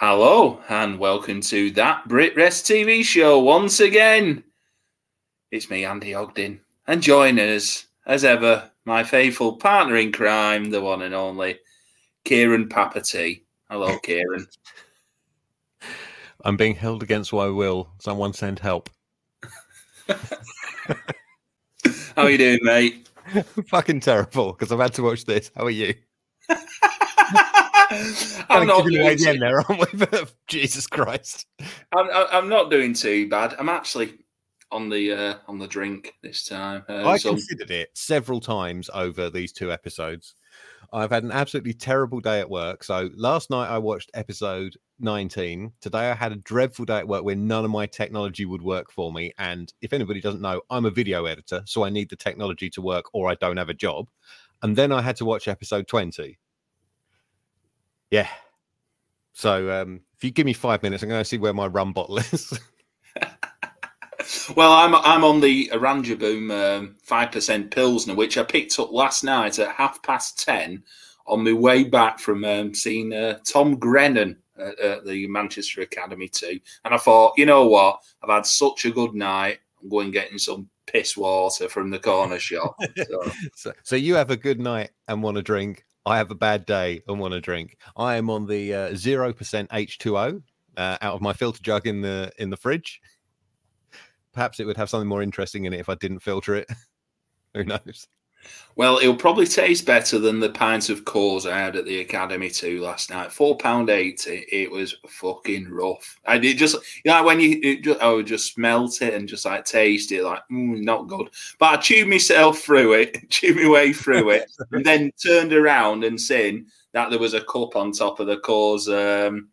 Hello, and welcome to that BritWres TV show once again. It's me, Andy Ogden, and join us, as ever, my faithful partner in crime, the one and only Kieran Papati. Hello, Kieran. I'm being held against my will. Someone send help. How are you doing, mate? Fucking terrible because I've had to watch this. How are you? I'm not doing too, there, aren't we? Jesus Christ. I'm, I'm not doing too bad. I'm actually on the uh, on the drink this time. Uh, I so- considered it several times over these two episodes. I've had an absolutely terrible day at work. So last night I watched episode 19. Today I had a dreadful day at work where none of my technology would work for me. And if anybody doesn't know, I'm a video editor, so I need the technology to work or I don't have a job. And then I had to watch episode 20. Yeah. So um, if you give me five minutes, I'm going to see where my rum bottle is. Well, I'm I'm on the Oranjeboom um, five percent Pilsner, which I picked up last night at half past ten on my way back from um, seeing uh, Tom Grennan at, at the Manchester Academy too. And I thought, you know what? I've had such a good night. I'm going getting some piss water from the corner shop. So, so, so you have a good night and want to drink. I have a bad day and want to drink. I am on the uh, zero percent H two O uh, out of my filter jug in the in the fridge. Perhaps it would have something more interesting in it if I didn't filter it. Who knows? Well, it'll probably taste better than the pints of Coors I had at the Academy too last night. Four pound eighty. It was fucking rough. I did just you know when you it just, I would just smelt it and just like taste it like mm, not good. But I chewed myself through it, chewed my way through it, and then turned around and seen that there was a cup on top of the Coors um,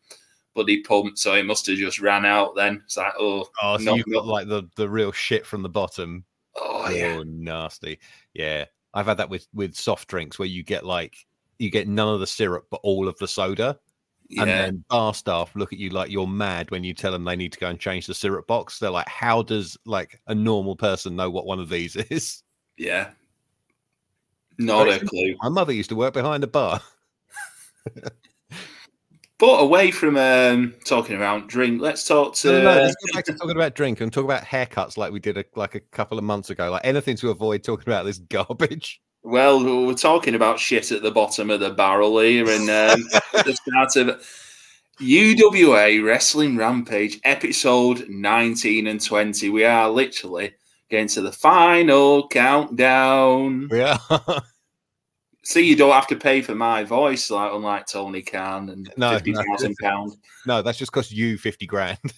bloody pump, so it must have just ran out. Then it's like oh Oh, so you've got like the the real shit from the bottom. oh yeah. nasty. Yeah, I've had that with with soft drinks where you get like you get none of the syrup but all of the soda. And then bar staff look at you like you're mad when you tell them they need to go and change the syrup box. They're like, "How does like a normal person know what one of these is?" yeah. Not a clue. My mother used to work behind a bar. But away from um, talking about drink, let's talk to. No, no, no, let's go back to talking about drink and talk about haircuts like we did a, like a couple of months ago. Like anything to avoid talking about this garbage. Well, we're talking about shit at the bottom of the barrel here, and um, the start of UWA Wrestling Rampage episode 19 and 20. We are literally getting to the final countdown. Yeah. See, you don't have to pay for my voice, like unlike Tony Khan and No, fifty thousand pounds. no, that's just cost you fifty grand.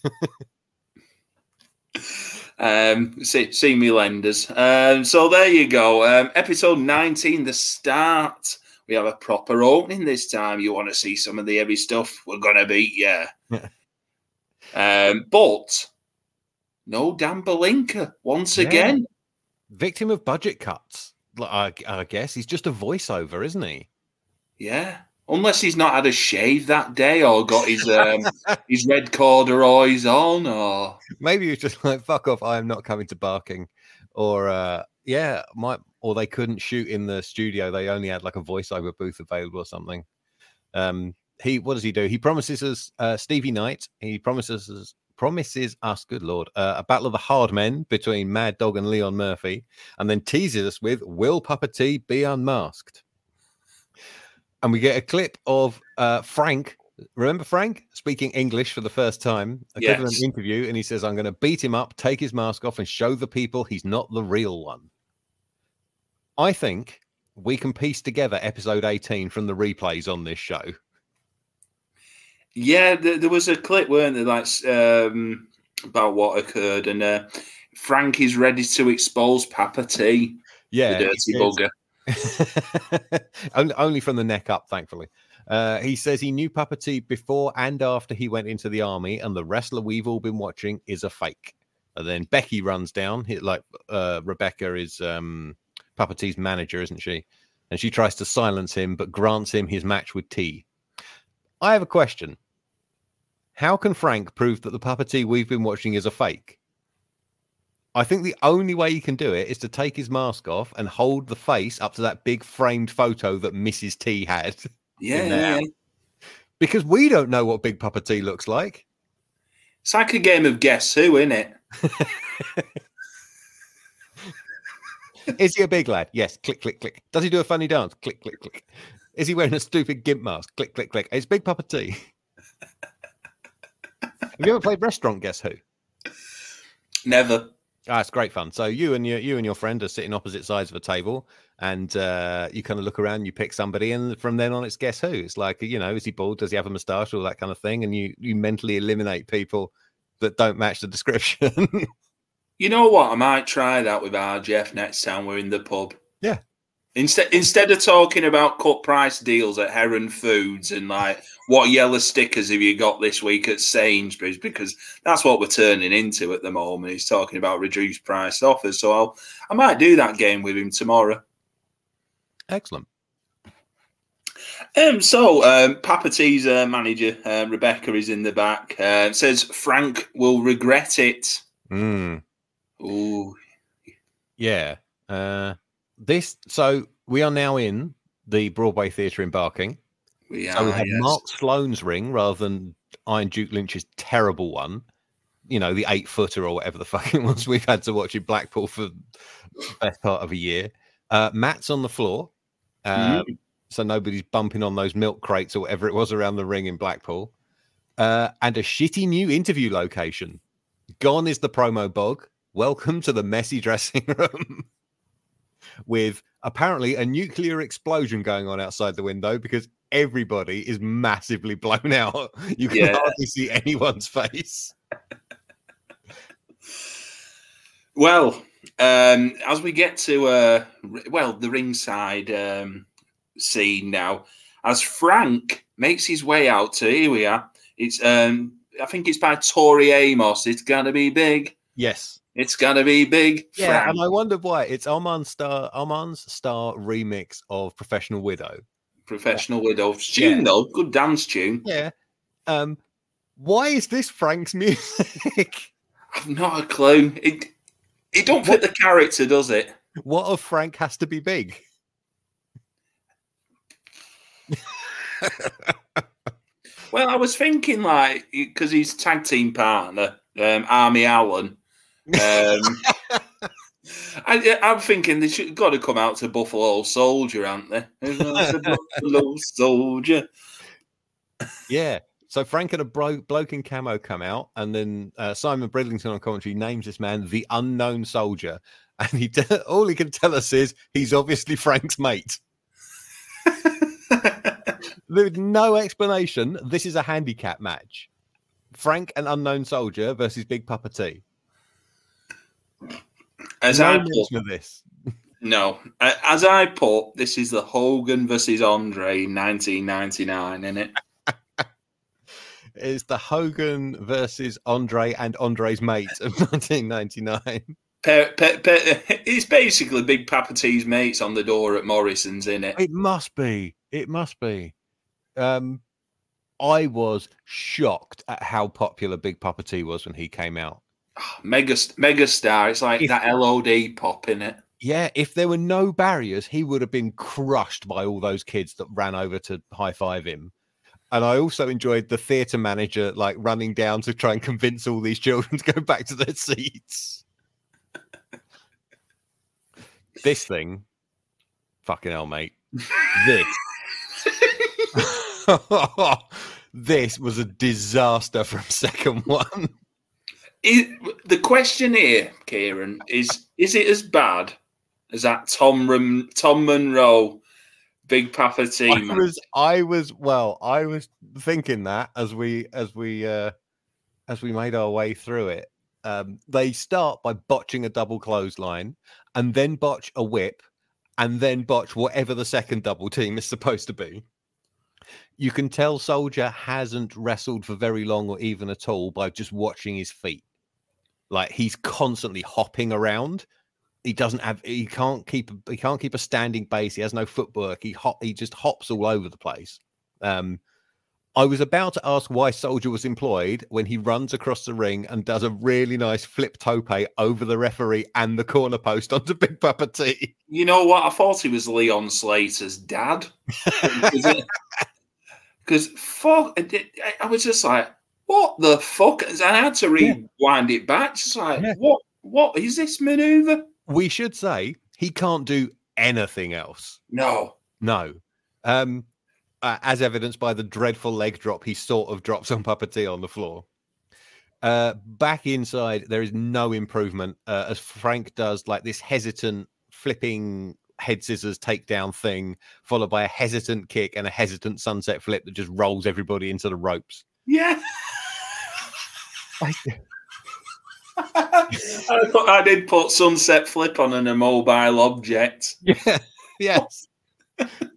Um, see, see me lenders. Um, so there you go. Um, episode 19, the start. We have a proper opening this time. You want to see some of the heavy stuff? We're gonna beat you. um, but no Dan Belinka once Yeah. again. Victim of budget cuts. I, I guess he's just a voiceover, isn't he? Yeah. Unless he's not had a shave that day or got his um, his red corduroys on, or Maybe he's just like, "Fuck off! I am not coming to Barking," or uh, yeah, my or they couldn't shoot in the studio. They only had like a voiceover booth available or something. Um, he what does he do? He promises us uh, Stevie Knight. He promises us promises us, good lord, uh, a battle of the hard men between Mad Dog and Leon Murphy, and then teases us with "Will Papa T be unmasked?" And we get a clip of uh, Frank. Remember Frank speaking English for the first time? Of Yes. an interview, and he says, "I'm going to beat him up, take his mask off, and show the people he's not the real one." I think we can piece together episode 18 from the replays on this show. Yeah, there, there was a clip, weren't there, like um, about what occurred, and uh, Frank is ready to expose Papa T, Yeah, the dirty bugger. only, only from the neck up, thankfully. Uh, he says he knew Papa T before and after he went into the army, and the wrestler we've all been watching is a fake. And then Becky runs down, like uh, Rebecca is um, Papa T's manager, isn't she? And she tries to silence him, but grants him his match with T. I have a question. How can Frank prove that the Papa T we've been watching is a fake? I think the only way he can do it is to take his mask off and hold the face up to that big framed photo that Mrs. T had. Yeah, yeah. Because we don't know what Big Papa T looks like. It's like a game of guess who, isn't it? Is he a big lad? Yes. Click, click, click. Does he do a funny dance? Click, click, click. Is he wearing a stupid gimp mask? Click, click, click. It's Big Papa T. Have you ever played Restaurant Guess Who? Never. Ah, it's great fun. So you and your you and your friend are sitting opposite sides of a table, and uh, you kind of look around, you pick somebody, and from then on, it's guess who. It's like you know, is he bald? Does he have a moustache? All that kind of thing, and you you mentally eliminate people that don't match the description. You know what? I might try that with RGF next time we're in the pub. Yeah. Instead, instead of talking about cut price deals at Heron Foods and like what yellow stickers have you got this week at Sainsbury's, because that's what we're turning into at the moment. He's talking about reduced price offers. So I'll, I might do that game with him tomorrow. Excellent. Um, so um, Papa T's uh, manager uh, Rebecca is in the back. Uh, says Frank will regret it. Mm. Ooh, Yeah. Uh, this so we are now in the Broadway Theatre in Barking. we So we have yes. Mark Sloan's ring rather than Iron Duke Lynch's terrible one. You know, the eight footer or whatever the fuck it was we've had to watch in Blackpool for the best part of a year. Uh, Matt's on the floor. Uh, Mm. So nobody's bumping on those milk crates or whatever it was around the ring in Blackpool. Uh, and a shitty new interview location. Gone is the promo bog. Welcome to the messy dressing room. With apparently a nuclear explosion going on outside the window because everybody is massively blown out. You can Yeah. hardly see anyone's face. Well, um, as we get to uh, well the ringside um, scene now, as Frank makes his way out to here we are. It's um, I think it's by Tori Amos. It's gonna be big. Yes. It's gonna be big. Yeah, Frank. and I wonder why. It's Armand Star Armand's Star remix of Professional Widow. Professional widow tune Yeah. though, good dance tune. Yeah. Um why is this Frank's music? I've not a clue. It it don't fit the character, does it? what if Frank has to be big? Well, I was thinking like because he's tag team partner, um, Army Allen. Um, I, I'm thinking they should got to come out to Buffalo Soldier, aren't they? Buffalo Soldier. Yeah. So Frank and a bro- bloke in camo come out, and then uh, Simon Bridlington on commentary names this man the unknown soldier, and he t- all he can tell us is he's obviously Frank's mate. With no explanation, this is a handicap match. Frank and unknown soldier versus Big Papa T. As no I put, this. no, as I put, this is the Hogan versus Andre in 1999, isn't it? It's the Hogan versus Andre and Andre's mate of 1999. Pe- pe- pe- it's basically Big Papa T's mates on the door at Morrison's, in it? It must be. It must be. Um, I was shocked at how popular Big Papa T was when he came out. Mega mega star. It's like If- that LOD pop in it. Yeah, if there were no barriers, he would have been crushed by all those kids that ran over to high five him. And I also enjoyed the theatre manager like running down to try and convince all these children to go back to their seats. this thing, fucking hell, mate. This. this was a disaster from second one. Is, the question here, Kieran, is is it as bad as that Tom Rum, Tom Monroe Big Papa I was, I was, well, I was thinking that as we, as we, uh, as we made our way through it. Um, they start by botching a double clothesline, and then botch a whip, and then botch whatever the second double team is supposed to be. You can tell Soldier hasn't wrestled for very long or even at all by just watching his feet. Like he's constantly hopping around. He doesn't have. He can't keep. He can't keep a standing base. He has no footwork. He hop. He just hops all over the place. Um, I was about to ask why Soldier was employed when he runs across the ring and does a really nice flip tope over the referee and the corner post onto Big Papa T. You know what? I thought he was Leon Slater's dad. Because fuck, I, I was just like, what the fuck? And I had to rewind it back. Just like, Yeah. what? What is this maneuver? We should say he can't do anything else. No. No. Um, uh, as evidenced by the dreadful leg drop he sort of drops on Papa T on the floor. Uh, back inside, there is no improvement uh, as Frank does like this hesitant flipping head scissors takedown thing, followed by a hesitant kick and a hesitant sunset flip that just rolls everybody into the ropes. Yeah. I, thought I did put sunset flip on an immobile object. Yeah. yes.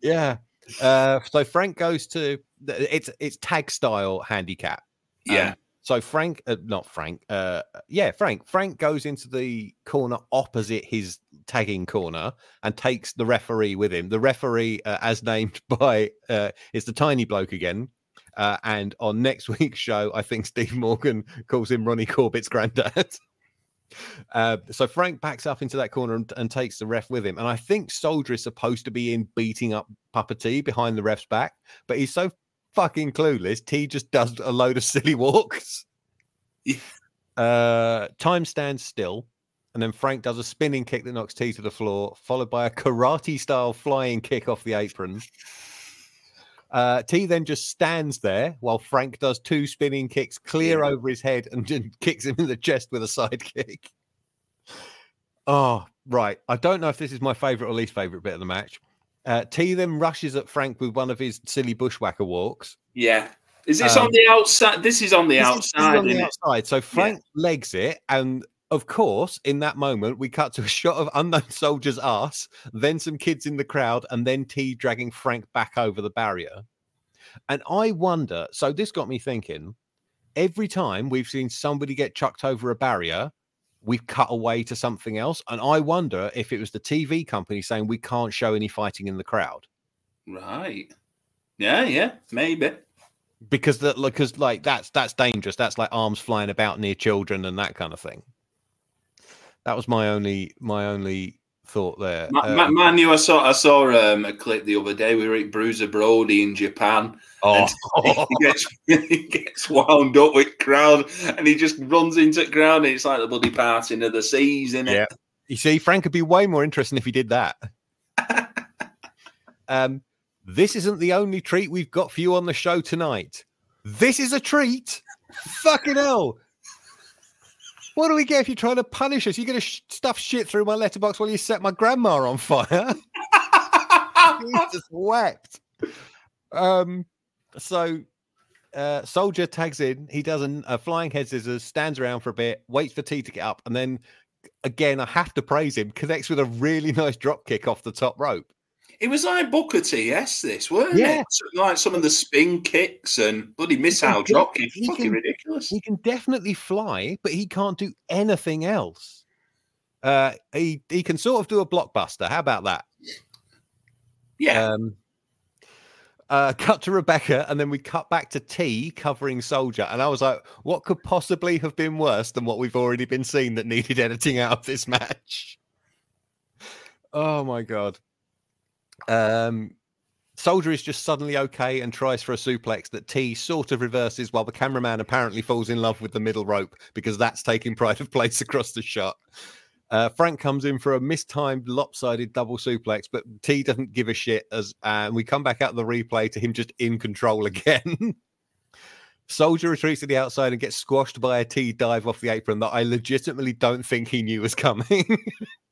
yeah. Uh, so Frank goes to it's it's tag style handicap. Yeah. Um, so Frank, uh, not Frank, uh, yeah, Frank. Frank goes into the corner opposite his tagging corner and takes the referee with him. The referee, uh, as named by, uh, is the tiny bloke again. Uh, and on next week's show, I think Steve Morgan calls him Ronnie Corbett's granddad. Uh, so Frank backs up into that corner and, and takes the ref with him. And I think Soldier is supposed to be in beating up Papa T behind the ref's back, but he's so fucking clueless. T just does a load of silly walks. Yeah. Uh, time stands still, and then Frank does a spinning kick that knocks T to the floor, followed by a karate style flying kick off the apron. Uh, T then just stands there while Frank does two spinning kicks clear over his head and then kicks him in the chest with a side kick. Oh, right. I don't know if this is my favorite or least favorite bit of the match. Uh, T then rushes at Frank with one of his silly bushwhacker walks. Yeah. Is this Um, on the outside? This is on the This is- is on the outside. So Frank legs it, and of course, in that moment, we cut to a shot of unknown soldier's ass, then some kids in the crowd, and then T dragging Frank back over the barrier. And I wonder. So this got me thinking. Every time we've seen somebody get chucked over a barrier, we've cut away to something else, and I wonder if it was the TV company saying we can't show any fighting in the crowd Right. Yeah, yeah, maybe. because that because like that's that's dangerous. That's like arms flying about near children and that kind of thing. That was my only my only thought there. Ma- Uh, ma- Man, you, I saw I saw um, a clip the other day. We were at Bruiser Brody in Japan. oh, he gets he gets wound up with crowd, and he just runs into the ground. It's like the bloody parting of the seas, isn't it? Yeah. you see, Frank would be way more interesting if he did that. um, this isn't the only treat we've got for you on the show tonight. This is a treat. Fucking hell. What do we get if you're trying to punish us? You're going to sh- stuff shit through my letterbox while you set my grandma on fire. he just wept. Um, so uh, soldier tags in. He does an, a flying head scissors, stands around for a bit, waits for T to get up, and then again, I have to praise him. Connects with a really nice drop kick off the top rope. It was like Booker T. Yes, this weren't Yeah. it? So, Like some of the spin kicks and bloody missile drop kick. he Fucking can- ridiculous. He can definitely fly, but he can't do anything else. Uh, he he can sort of do a blockbuster. How about that? Yeah. Um, uh, cut to Rebecca, and then we cut back to T covering Soldier. And I was like, what could possibly have been worse than what we've already been seeing that needed editing out of this match? Oh my god. Um, Soldier is just suddenly okay and tries for a suplex that T sort of reverses while the cameraman apparently falls in love with the middle rope because that's taking pride of place across the shot. Uh, Frank comes in for a mistimed lopsided double suplex, but T doesn't give a shit as and we come back out of the replay to him just in control again. Soldier retreats to the outside and gets squashed by a T dive off the apron that I legitimately don't think he knew was coming.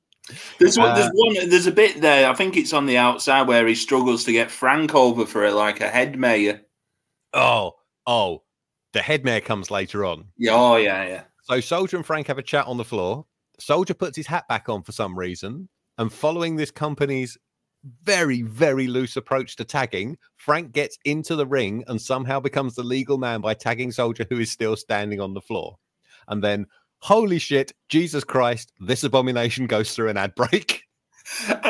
There's one, uh, there's one. There's a bit there. I think it's on the outside where he struggles to get Frank over for it, like a head mayor. oh, oh, the head mayor comes later on. Yeah, oh yeah, yeah. So Soldier and Frank have a chat on the floor. Soldier puts his hat back on for some reason, and following this company's very, very loose approach to tagging, Frank gets into the ring and somehow becomes the legal man by tagging Soldier, who is still standing on the floor. And then, holy shit, Jesus Christ, this abomination goes through an ad break.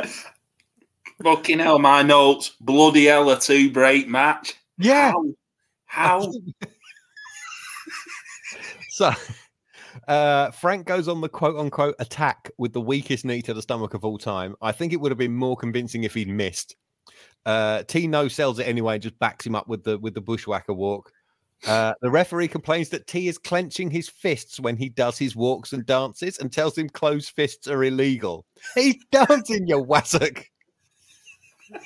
Fucking hell, my notes. Bloody hell, a two break match. Yeah. How? How? So uh, Frank goes on the quote unquote attack with the weakest knee to the stomach of all time. I think it would have been more convincing if he'd missed. Uh, T no sells it anyway, and just backs him up with the with the bushwhacker walk. Uh, the referee complains that T is clenching his fists when he does his walks and dances and tells him closed fists are illegal. He's dancing, you wassock.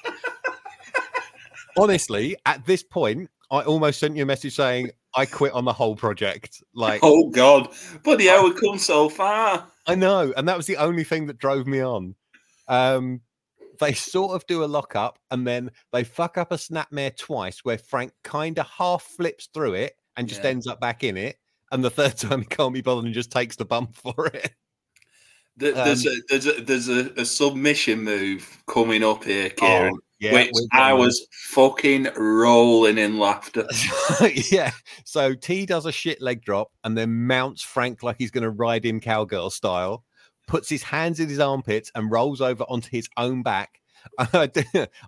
Honestly, at this point, I almost sent you a message saying I quit on the whole project. Like, oh god, bloody hell, we've come so far. I know, and that was the only thing that drove me on. Um, they sort of do a lock up and then they fuck up a snapmare twice where Frank kind of half flips through it and just Yeah. ends up back in it. And the third time he can't be bothered and just takes the bump for it. Th- There's Um, a there's a there's a, a submission move coming up here, Kieran, Oh, yeah, which I was fucking rolling in laughter. yeah. So T does a shit leg drop and then mounts Frank like he's going to ride him cowgirl style, puts his hands in his armpits and rolls over onto his own back. I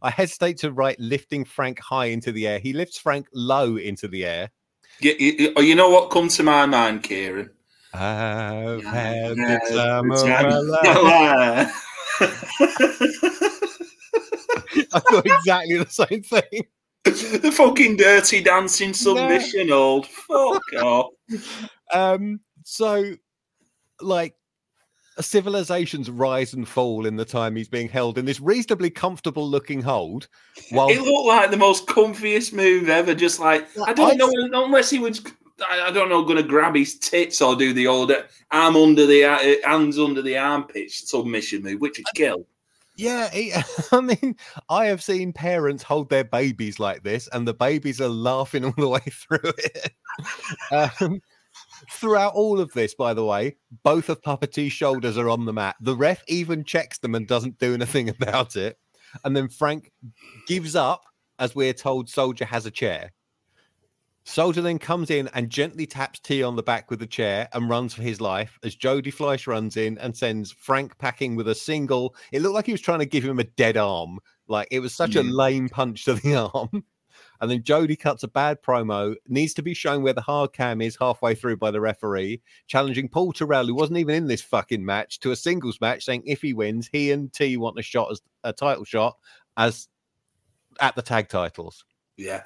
I hesitate to write lifting Frank high into the air. He lifts Frank low into the air. You, you, oh, you know what comes to my mind, Kieran? I've had Yeah, the time of the my life. I thought exactly the same thing. the fucking dirty dancing submission, old fuck off. Um, so like civilizations rise and fall in the time he's being held in this reasonably comfortable looking hold. While It looked like the most comfiest move ever. Just like I don't know unless he was. I I don't know, going to grab his tits or do the old arm under the uh, hands under the armpits submission move, which would kill. Yeah, he, I mean, I have seen parents hold their babies like this, and the babies are laughing all the way through it. um, throughout all of this, by the way, both of Papa T's shoulders are on the mat. The ref even checks them and doesn't do anything about it. And then Frank gives up as we're told Soldier has a chair. Soldier then comes in and gently taps T on the back with the chair and runs for his life as Jody Fleisch runs in and sends Frank packing with a single. It looked like he was trying to give him a dead arm. Like it was such a Mm. lame punch to the arm. And then Jody cuts a bad promo, needs to be shown where the hard cam is halfway through by the referee, challenging Paul Terrell, who wasn't even in this fucking match, to a singles match, saying if he wins, he and T want a shot as a title shot as at the tag titles. Yeah.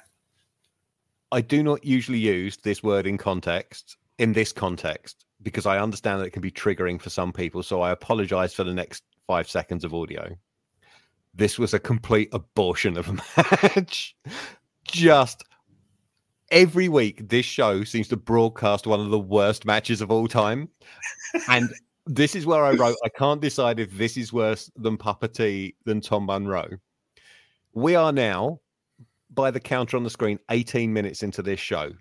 I do not usually use this word in context, in this context, because I understand that it can be triggering for some people. So I apologize for the next five seconds of audio. This was a complete abortion of a match. Just every week, this show seems to broadcast one of the worst matches of all time. And this is where I wrote, I can't decide if this is worse than Papa T than Tom Monroe. We are now by the counter on the screen 18 minutes into this show.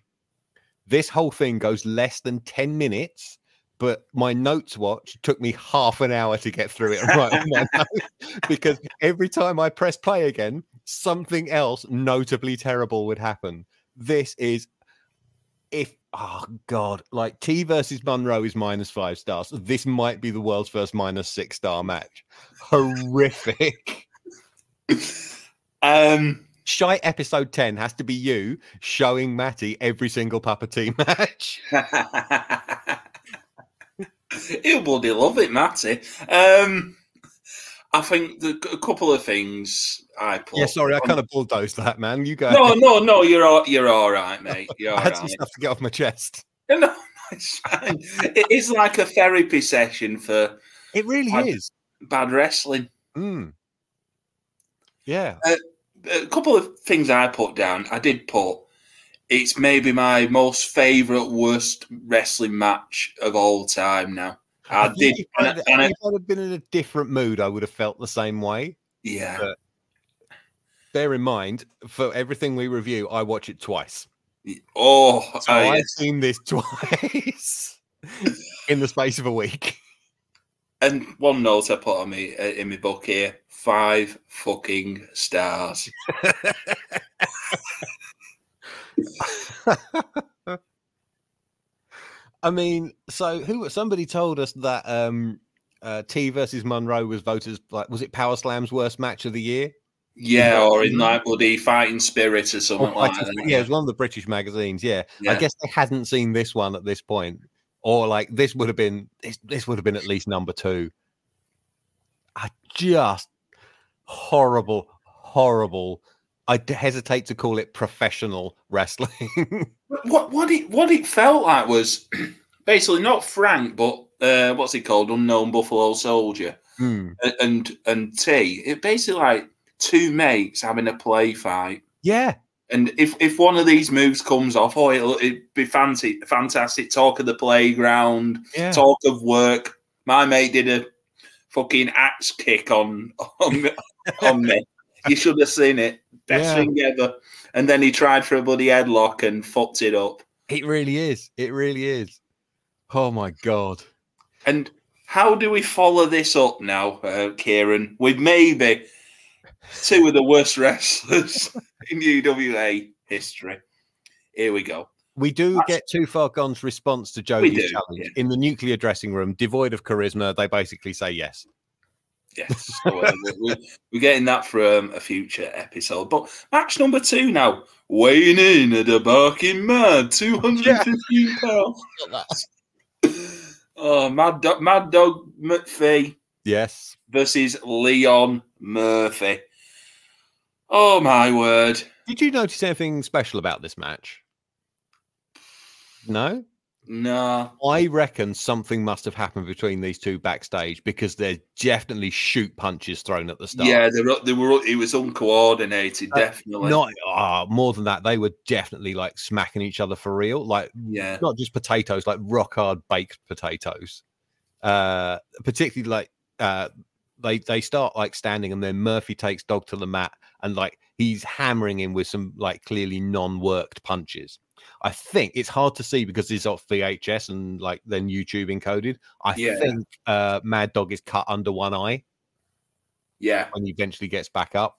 This whole thing goes less than 10 minutes, but my notes watch took me half an hour to get through it and write on my notes because every time I press play again, something else notably terrible would happen. This is if oh god, like T versus Monroe is minus five stars. This might be the world's first minus six star match. Horrific. Um. Shy episode 10 has to be you showing Matty every single Papa T match. He'll bloody love it, Matty. Um. I think the, a couple of things I put. Yeah, sorry, I kind of bulldozed that, man. You go. No, no, no. You're all, you're all right, mate. You're I had some stuff to get off my chest. No, it's fine. It is like a therapy session for It really I- is. bad wrestling. Mm. Yeah. A couple of things I put down. I did put. It's maybe my most favourite worst wrestling match of all time. Now I think did, If and if I'd have been in a different mood, I would have felt the same way. yeah, but- Bear in mind, for everything we review, I watch it twice. oh, So oh, I've yes. seen this twice in the space of a week. And one note I put on me uh, in my book here: five fucking stars. I mean, so who? Somebody told us that um, uh, T versus Monroe was voted like was it Power Slam's worst match of the year? Yeah, or in like bloody fighting spirit or something Or like that. Yeah, it was one of the British magazines. Yeah. Yeah. I guess they hadn't seen this one at this point, or like this would have been this, this would have been at least number two. I just horrible, horrible. I hesitate to call it professional wrestling. what what it what it felt like was basically not Frank, but uh, what's he called, unknown Buffalo Soldier, Hmm. and and, T. It basically like two mates having a play fight. Yeah, And if, if one of these moves comes off, oh, it'll it'd be fancy, fantastic. Talk of the playground, yeah. talk of work. My mate did a fucking axe kick on on, on me. You should have seen it. Best Yeah. thing ever. And then he tried for a bloody headlock and fucked it up. It really is. It really is. Oh my god. And how do we follow this up now, uh, Kieran, with maybe two of the worst wrestlers in UWA history? Here we go. We do That's- get too far gone's response to Jody's challenge yeah. in the nuclear dressing room, devoid of charisma. They basically say yes. Yes, so, uh, we- we're getting that from a future episode. But match number two now, weighing in at a barking mad 215 pounds. Oh, Mad Dog, Mad Dog McPhee Yes. versus Leon Murphy. Oh my word! Did you notice anything special about this match? No. No, I reckon something must have happened between these two backstage because there's definitely shoot punches thrown at the start. yeah, they were, they were. It was uncoordinated, Uh, definitely. Not ah, more than that, they were definitely like smacking each other for real. Like yeah, not just potatoes, like rock hard baked potatoes. Uh, particularly like uh, they they start like standing, and then Murphy takes Dog to the mat, and like he's hammering him with some like clearly non-worked punches. I think it's hard to see because it's off VHS and like then YouTube encoded. I Yeah. think uh, Mad Dog is cut under one eye yeah. when he eventually gets back up.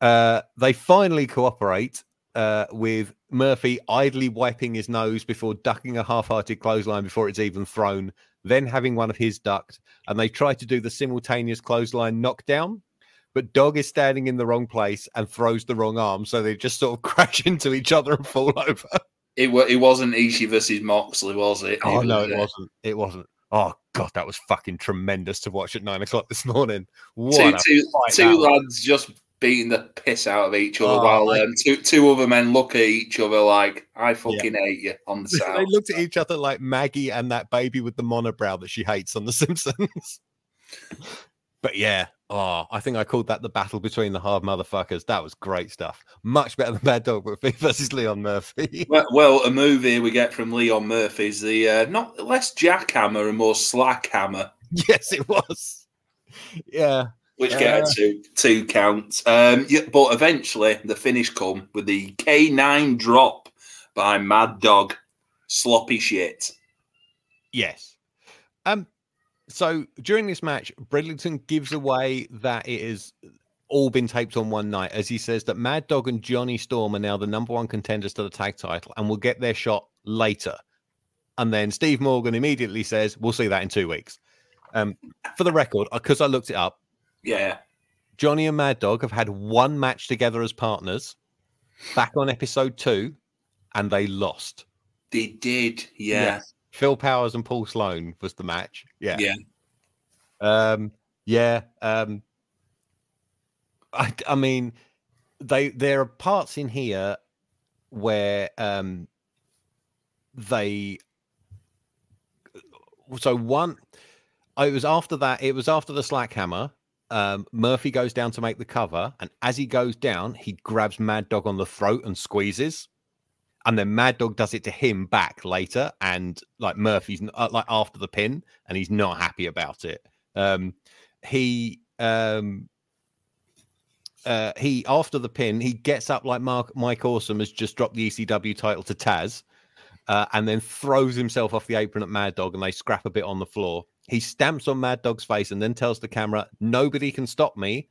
Uh, they finally cooperate uh, with Murphy idly wiping his nose before ducking a half-hearted clothesline before it's even thrown, then having one of his ducked, and they try to do the simultaneous clothesline knockdown. But Dog is standing in the wrong place and throws the wrong arm, so they just sort of crash into each other and fall over. It, it wasn't Ishii versus Moxley, was it? Oh no, was, it wasn't. It wasn't. Oh god, that was fucking tremendous to watch at nine o'clock this morning. two, What two, two was. lads just beating the piss out of each other Oh, while um, two, two other men look at each other like, I fucking hate you on the side. they looked at each other like Maggie and that baby with the monobrow that she hates on The Simpsons. but yeah, oh, I think I called that the battle between the hard motherfuckers. That was great stuff. Much better than Bad Dog Murphy versus Leon Murphy. well, well, a movie we get from Leon Murphy is the uh, not less jackhammer and more slackhammer, yes, it was. Yeah, which get a two two counts. Um, yeah, but eventually the finish come with the K nine drop by Mad Dog, sloppy shit. yes. Um, so during this match, Bridlington gives away that it has all been taped on one night, as he says that Mad Dog and Johnny Storm are now the number one contenders to the tag title and will get their shot later. And then Steve Morgan immediately says, We'll see that in two weeks. Um, for the record, because I looked it up, Yeah, Johnny and Mad Dog have had one match together as partners back on episode two, and they lost. they did. Yeah, Yes. Phil Powers and Paul Sloan was the match. Yeah. yeah. Um, yeah. Um, I, I mean, they there are parts in here where um, they. So one, it was after that. It was after the slack hammer. Um, Murphy goes down to make the cover, and as he goes down, he grabs Mad Dog on the throat and squeezes. And then Mad Dog does it to him back later, and like Murphy's uh, like after the pin, and he's not happy about it. Um, he um, uh, he after the pin, he gets up like Mark Mike Awesome has just dropped the ECW title to Taz, uh, and then throws himself off the apron at Mad Dog, and they scrap a bit on the floor. He stamps on Mad Dog's face and then tells the camera, "Nobody can stop me."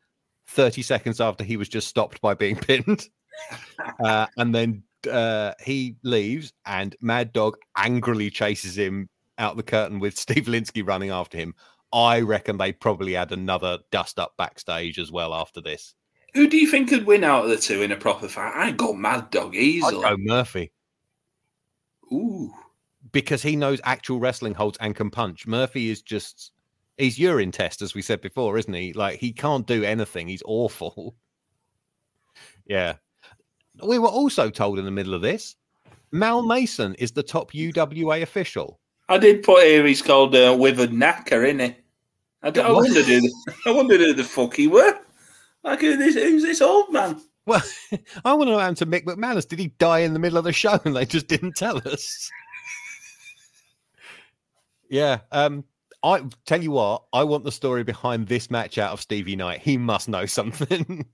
Thirty seconds after he was just stopped by being pinned, uh, and then uh, he leaves, and Mad Dog angrily chases him out the curtain with Steve Lynskey running after him. I reckon they probably had another dust up backstage as well after this. Who do you think could win out of the two in a proper fight? I got Mad Dog easily. go Murphy Ooh, because he knows actual wrestling holds and can punch. Murphy is just he's urine test, as we said before, isn't he? Like he can't do anything. He's awful. Yeah. We were also told in the middle of this Mal Mason is the top UWA official. I did put here he's called uh, Withered Knacker, isn't he? I, I wondered who the, I wondered who the fuck he were. Like who this, who's this old man? Well, I want to know what happened to Mick McManus. Did he die in the middle of the show and they just didn't tell us? yeah. Um, I tell you what, I want the story behind this match out of Stevie Knight. He must know something.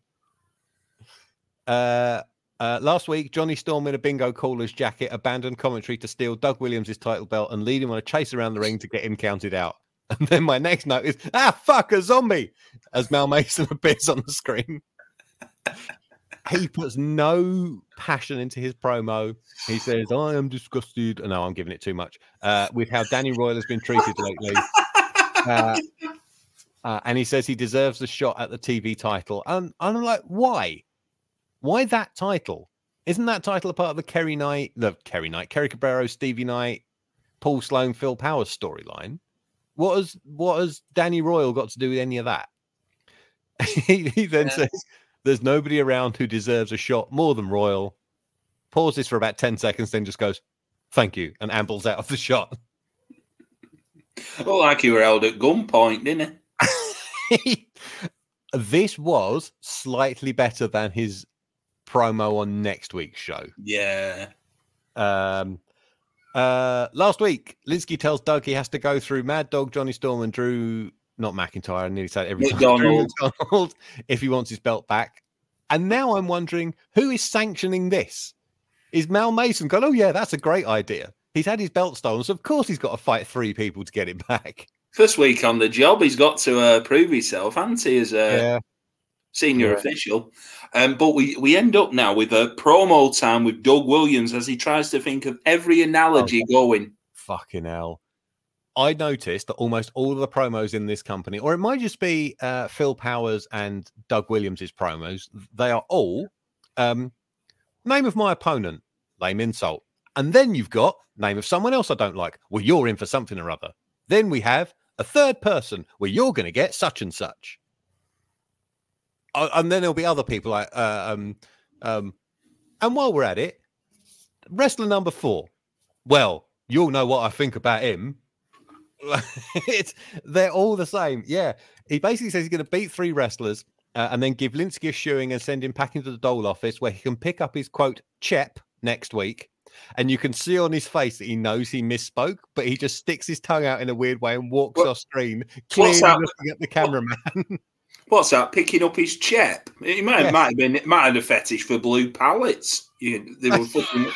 uh, uh, last week, Johnny Storm in a bingo caller's jacket abandoned commentary to steal Doug Williams' title belt and lead him on a chase around the ring to get him counted out. And then my next note is, ah, fuck, a zombie, as Mal Mason appears on the screen. he puts no passion into his promo. He says, I am disgusted. No, I'm giving it too much. Uh, with how Danny Royal has been treated lately. Uh, uh, and he says he deserves a shot at the TV title. And, and I'm like, why? Why that title? Isn't that title a part of the Kerry Knight, the Kerry Knight, Kerry Cabrero, Stevie Knight, Paul Sloan, Phil Powers storyline? What has what has Danny Royal got to do with any of that? he, he, then yeah. says, "There's nobody around who deserves a shot more than Royal." Pauses for about ten seconds, then just goes, "Thank you," and ambles out of the shot. Well, like you were held at gunpoint, didn't he? this was slightly better than his promo on next week's show. Yeah. Um, uh, last week, Lynskey tells Doug he has to go through Mad Dog, Johnny Storm, and Drew, not McIntyre, I nearly said every McDonald. time, McDonald, if he wants his belt back. And now I'm wondering who is sanctioning this? Is Mal Mason going, oh, yeah, that's a great idea. He's had his belt stolen, so of course he's got to fight three people to get it back. First week on the job, he's got to uh, prove himself, hasn't he, as a yeah. Senior yeah. official? Um, but we, we end up now with a promo time with Doug Williams as he tries to think of every analogy oh, going. Fucking hell. I noticed that almost all of the promos in this company, or it might just be uh, Phil Powers and Doug Williams's promos, they are all um, name of my opponent, lame insult. And then you've got name of someone else I don't like. Well, you're in for something or other. Then we have a third person where you're going to get such and such. Uh, and then there'll be other people like uh, um um and while we're at it wrestler number four. Well you'll know what i think about him. It's they're all the same. Yeah. He basically says he's going to beat three wrestlers uh, and then give Lynskey a shoeing and send him back into the dole office where he can pick up his quote chep next week. And you can see on his face that he knows he misspoke, but he just sticks his tongue out in a weird way and walks what, off screen, clearly looking at the cameraman. What's that? Picking up his chep? He might, might have been it might have a fetish for blue pallets. You, they were fucking, they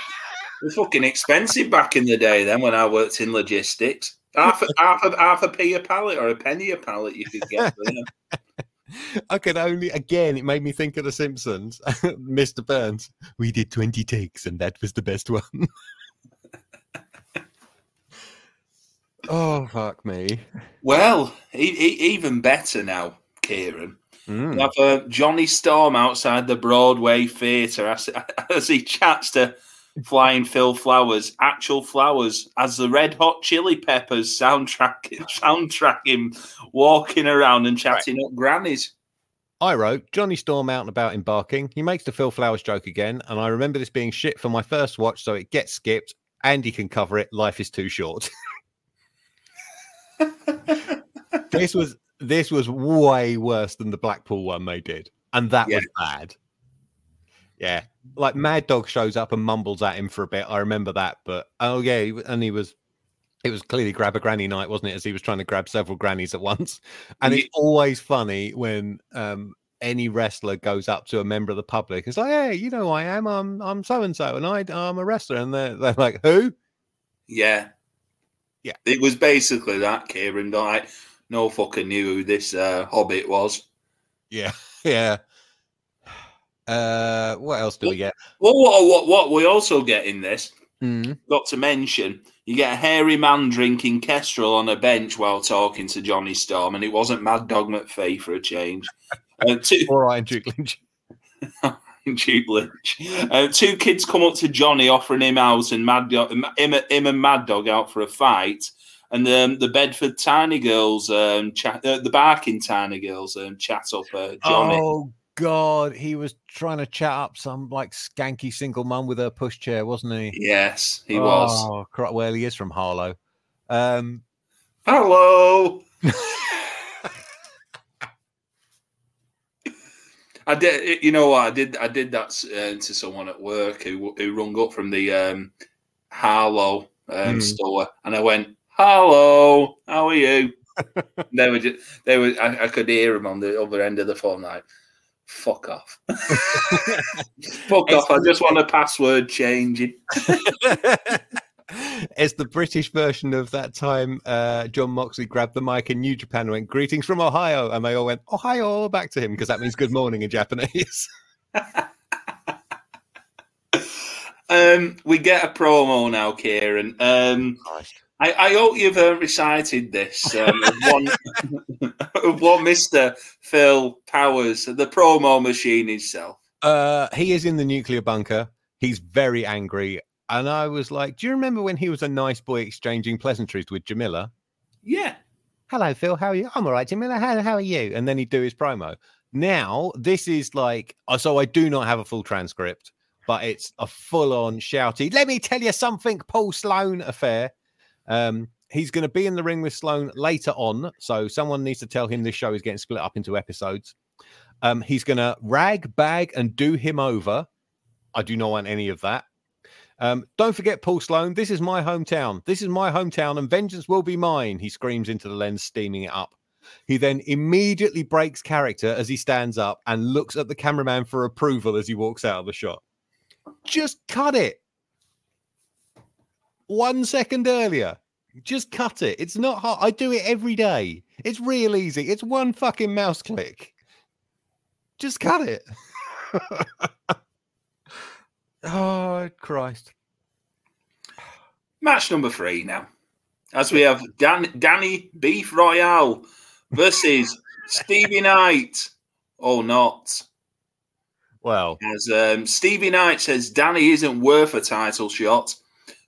were fucking expensive back in the day. Then when I worked in logistics, half a, half a, half a p a pallet or a penny a pallet you could get. I could only again. It made me think of The Simpsons. Mr. Burns. We did twenty takes, and that was the best one. oh fuck me. Well, he, he, even better now. Kieran. Mm. have uh, Johnny Storm outside the Broadway Theatre as, as he chats to Flying Phil Flowers, actual flowers, as the Red Hot Chili Peppers soundtrack soundtrack him walking around and chatting right. up grannies. I wrote Johnny Storm out and about embarking. He makes the Phil Flowers joke again, and I remember this being shit for my first watch, so it gets skipped. Andy can cover it. Life is too short. this was this was way worse than the Blackpool one they did, and that yeah. was bad. Yeah, like Mad Dog shows up and mumbles at him for a bit. I remember that, but oh yeah, and he was. It was clearly grab a granny night, wasn't it? As he was trying to grab several grannies at once, and yeah. it's always funny when um, any wrestler goes up to a member of the public. It's like, hey, you know who I am. I'm I'm so and so, and I I'm a wrestler, and they're they're like, who? Yeah, yeah. It was basically that, Kieran. Like, no fucking knew who this uh, Hobbit was. Yeah, yeah. Uh, what else do what, we get? Well, what, what, what we also get in this, mm. got to mention, you get a hairy man drinking Kestrel on a bench while talking to Johnny Storm, and it wasn't Mad Dog McPhee for a change. Uh, two, All right, Duke Lynch. Duke Lynch. Uh, two kids come up to Johnny offering him out and Mad Dog, him, him and Mad Dog out for a fight and um, the Bedford Tiny Girls, um, chat, uh, the Barking Tiny Girls, um, chat up uh, Johnny. Oh God, he was trying to chat up some like skanky single mum with her pushchair, wasn't he? Yes, he was. Oh, cr- well, he is from Harlow. Um, Hello. I did. You know what? I did. I did that uh, to someone at work who who rung up from the um, Harlow um, Hmm. store, and I went, "Hello, how are you?" they were just. They were. I, I could hear them on the other end of the phone, like, "Fuck off, fuck off." I just want a password changing. it's the British version of that time uh, Jon Moxley grabbed the mic in New Japan and went, Greetings from Ohio. And they all went, Ohio, back to him because that means good morning in Japanese. Um, we get a promo now, Kieran. Um, I, I hope you've uh, recited this um, one, of one Mister Phil Powers, the promo machine himself. Uh, he is in the nuclear bunker. He's very angry. And I was like, Do you remember when he was a nice boy exchanging pleasantries with Jamila? Yeah, Hello, Phil. How are you? I'm all right, Jamila. How, how are you? And then he'd do his promo. Now, this is like, uh, so I do not have a full transcript, but it's a full on shouty, let me tell you something, Paul Sloan affair. Um, he's going to be in the ring with Sloan later on. So someone needs to tell him this show is getting split up into episodes. Um, he's going to rag, bag, and do him over. I do not want any of that. Um, don't forget Paul Sloan. This is my hometown. This is my hometown, and vengeance will be mine. He screams into the lens, steaming it up. He then immediately breaks character as he stands up and looks at the cameraman for approval as he walks out of the shot. Just cut it. One second earlier. Just cut it. It's not hard. I do it every day. It's real easy. It's one fucking mouse click. Just cut it. oh, Christ. match number three now. As we have Dan, Danny Beef Royale versus Stevie Knight. or not. Well, As um, Stevie Knight says, Danny isn't worth a title shot,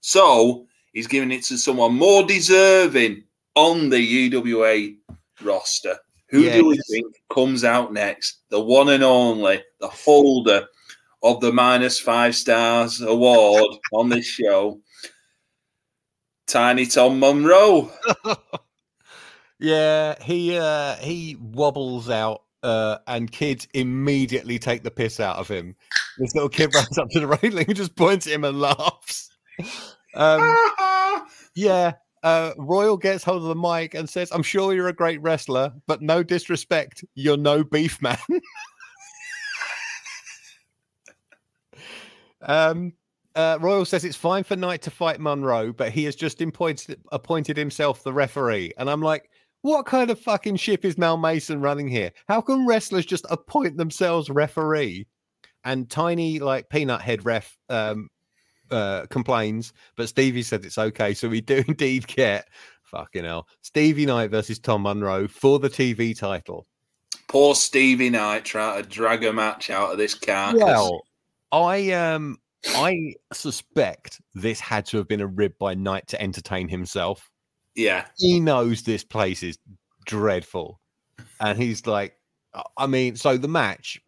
so he's giving it to someone more deserving on the UWA roster. Who do we think comes out next? The one and only, the holder of the minus five stars award on this show, Tiny Tom Monroe. yeah, he uh he wobbles out uh and kids immediately take the piss out of him. This little kid runs up to the railing and just points at him and laughs. Um yeah. Uh, Royal gets hold of the mic and says, I'm sure you're a great wrestler, but no disrespect, you're no beef man. um, uh, Royal says it's fine for Knight to fight Monroe, but he has just appointed, appointed himself the referee. And I'm like, what kind of fucking ship is Mal Mason running here? How can wrestlers just appoint themselves referee? And tiny, like peanut head ref um, uh, complains, but Stevie said it's okay. So we do indeed get fucking hell Stevie Knight versus Tom Monroe for the TV title. Poor Stevie Knight trying to drag a match out of this carcass. Well, I um I suspect this had to have been a rib by Knight to entertain himself. yeah, He knows this place is dreadful, and he's like, I mean, so the match.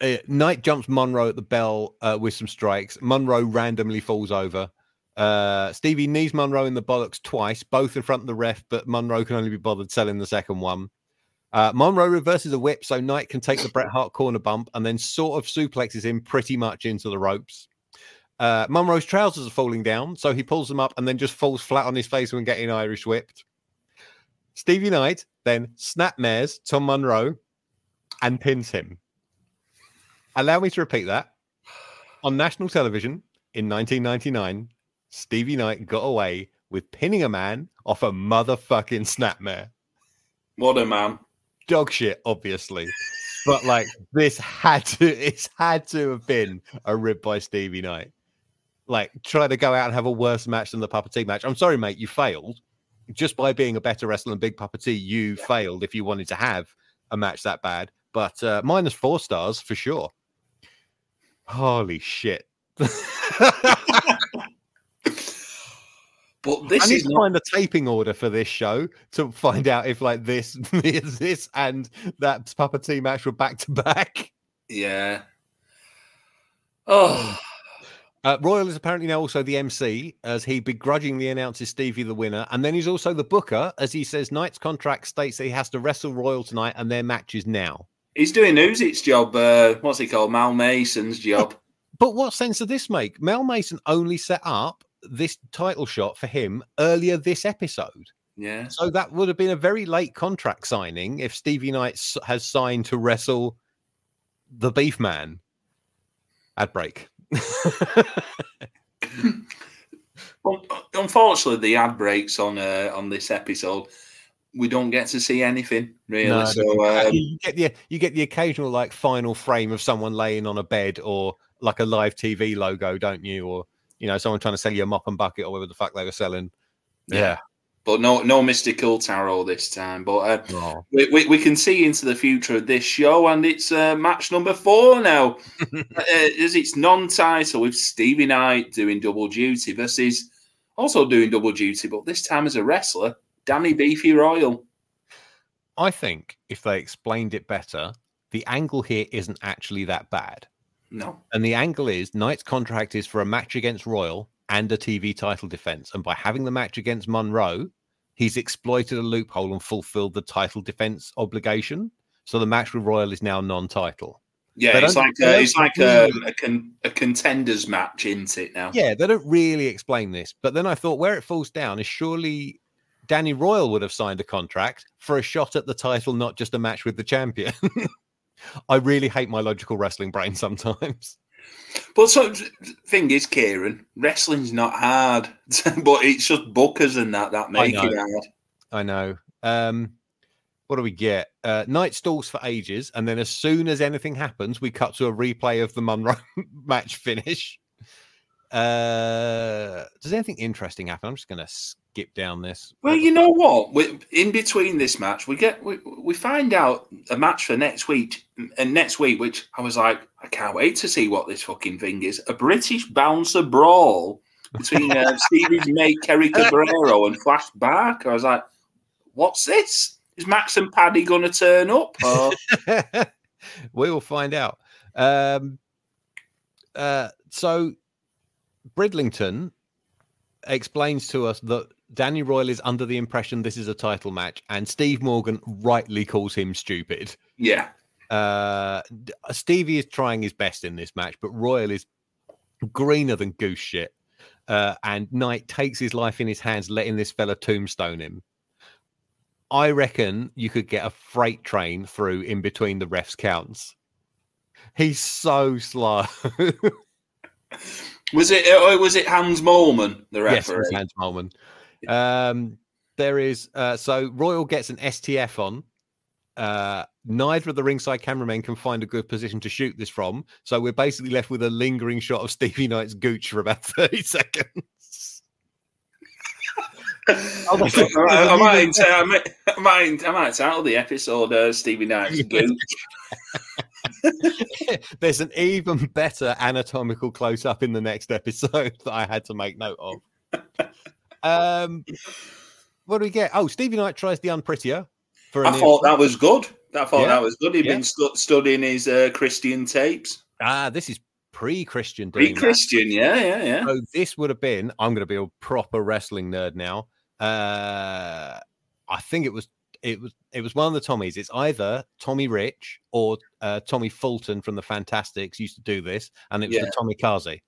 Uh, Knight jumps Monroe at the bell uh, with some strikes. Monroe randomly falls over. Uh, Stevie knees Monroe in the bollocks twice, both in front of the ref, but Monroe can only be bothered selling the second one. Uh, Monroe reverses a whip so Knight can take the Bret Hart corner bump and then sort of suplexes him pretty much into the ropes. Uh, Monroe's trousers are falling down, so he pulls them up and then just falls flat on his face when getting Irish whipped. Stevie Knight then snapmares Tom Monroe and pins him. Allow me to repeat that. On national television in 1999, Stevie Knight got away with pinning a man off a motherfucking snapmare what a man. dog shit, obviously. But like this had to it's had to have been a rib by Stevie Knight. Like try to go out and have a worse match than the Papa T match. I'm sorry, mate, you failed. Just by being a better wrestler than Big Papa T, you failed if you wanted to have a match that bad. But uh, minus four stars for sure. Holy shit. But I this need is to not find the taping order for this show to find out if like this, is this and that Papa T match were back to back. Yeah. Oh. Uh, Royal is apparently now also the MC, as he begrudgingly announces Stevie the winner, and then he's also the booker, as he says Knight's contract states that he has to wrestle Royal tonight, and their match is now. He's doing Uzic's job. Uh, what's he called? Mal Mason's job. But what sense does this make? Mal Mason only set up this title shot for him earlier this episode. Yeah. So that would have been a very late contract signing if Stevie Knight has signed to wrestle the Beef Man. Ad break. Un- Unfortunately, the ad breaks on uh, on this episode. We don't get to see anything really. No, so um, you get the you get the occasional like final frame of someone laying on a bed or like a live TV logo, don't you? Or you know, someone trying to sell you a mop and bucket or whatever the fuck they were selling. Yeah. but no no mystical tarot this time. But uh, Oh. we, we, we can see into the future of this show, and it's uh, match number four now. uh, as it's non-title with Stevie Knight doing double duty versus also doing double duty, but this time as a wrestler, Danny Beefy Royal. I think if they explained it better, the angle here isn't actually that bad. No, And the angle is Knight's contract is for a match against Royal and a TV title defense. And by having the match against Monroe, he's exploited a loophole and fulfilled the title defense obligation. So the match with Royal is now non-title. yeah, They it's like a, it's like a, a, con, a contenders match, isn't it? Now, Yeah, they don't really explain this. But then I thought where it falls down is surely Danny Royal would have signed a contract for a shot at the title, not just a match with the champion. I really hate my logical wrestling brain sometimes. But so thing is, Kieran, wrestling's not hard, but it's just bookers and that that make it hard. I know. Um, what do we get? Uh, Knight stalls for ages, and then as soon as anything happens, we cut to a replay of the Monroe match finish. Uh, does anything interesting happen? I'm just going to skip down this. Well, you know what? We, in between this match, we get we, we find out a match for next week, and next week, which I was like, I can't wait to see what this fucking thing is. A British bouncer brawl between uh, Stevie's mate Kerry Cabrero and Flash Barker. I was like, what's this? Is Max and Paddy going to turn up? We will find out. Um, uh, so Bridlington explains to us that Danny Royal is under the impression this is a title match, and Steve Morgan rightly calls him stupid. yeah, Uh, Stevie is trying his best in this match, but Royal is greener than goose shit. Uh, and Knight takes his life in his hands, letting this fella tombstone him. I reckon you could get a freight train through in between the refs' counts. He's so slow. was it? Was it Hans Molman, the yes, referee? it's Hans Molman. Um, there is uh, so Royal gets an STF on. Uh, neither of the ringside cameramen can find a good position to shoot this from, so we're basically left with a lingering shot of Stevie Knight's gooch for about thirty seconds. I, might, I, might, I, might, I might, I might title the episode uh, Stevie Knight's Gooch. There's an even better anatomical close up in the next episode that I had to make note of. Um, what do we get? Oh, Stevie Knight tries the unprettier. For I thought that was good. I thought Yeah. that was good. He'd Yeah. been stu- studying his uh, Christian tapes. ah, this is pre-Christian doing Pre that. Christian, yeah, yeah, yeah. So this would have been. I'm going to be a proper wrestling nerd now. Uh, I think it was. It was. It was one of the Tommies. It's either Tommy Rich or uh, Tommy Fulton from the Fantastics used to do this, and it was Yeah. the Tomikaze.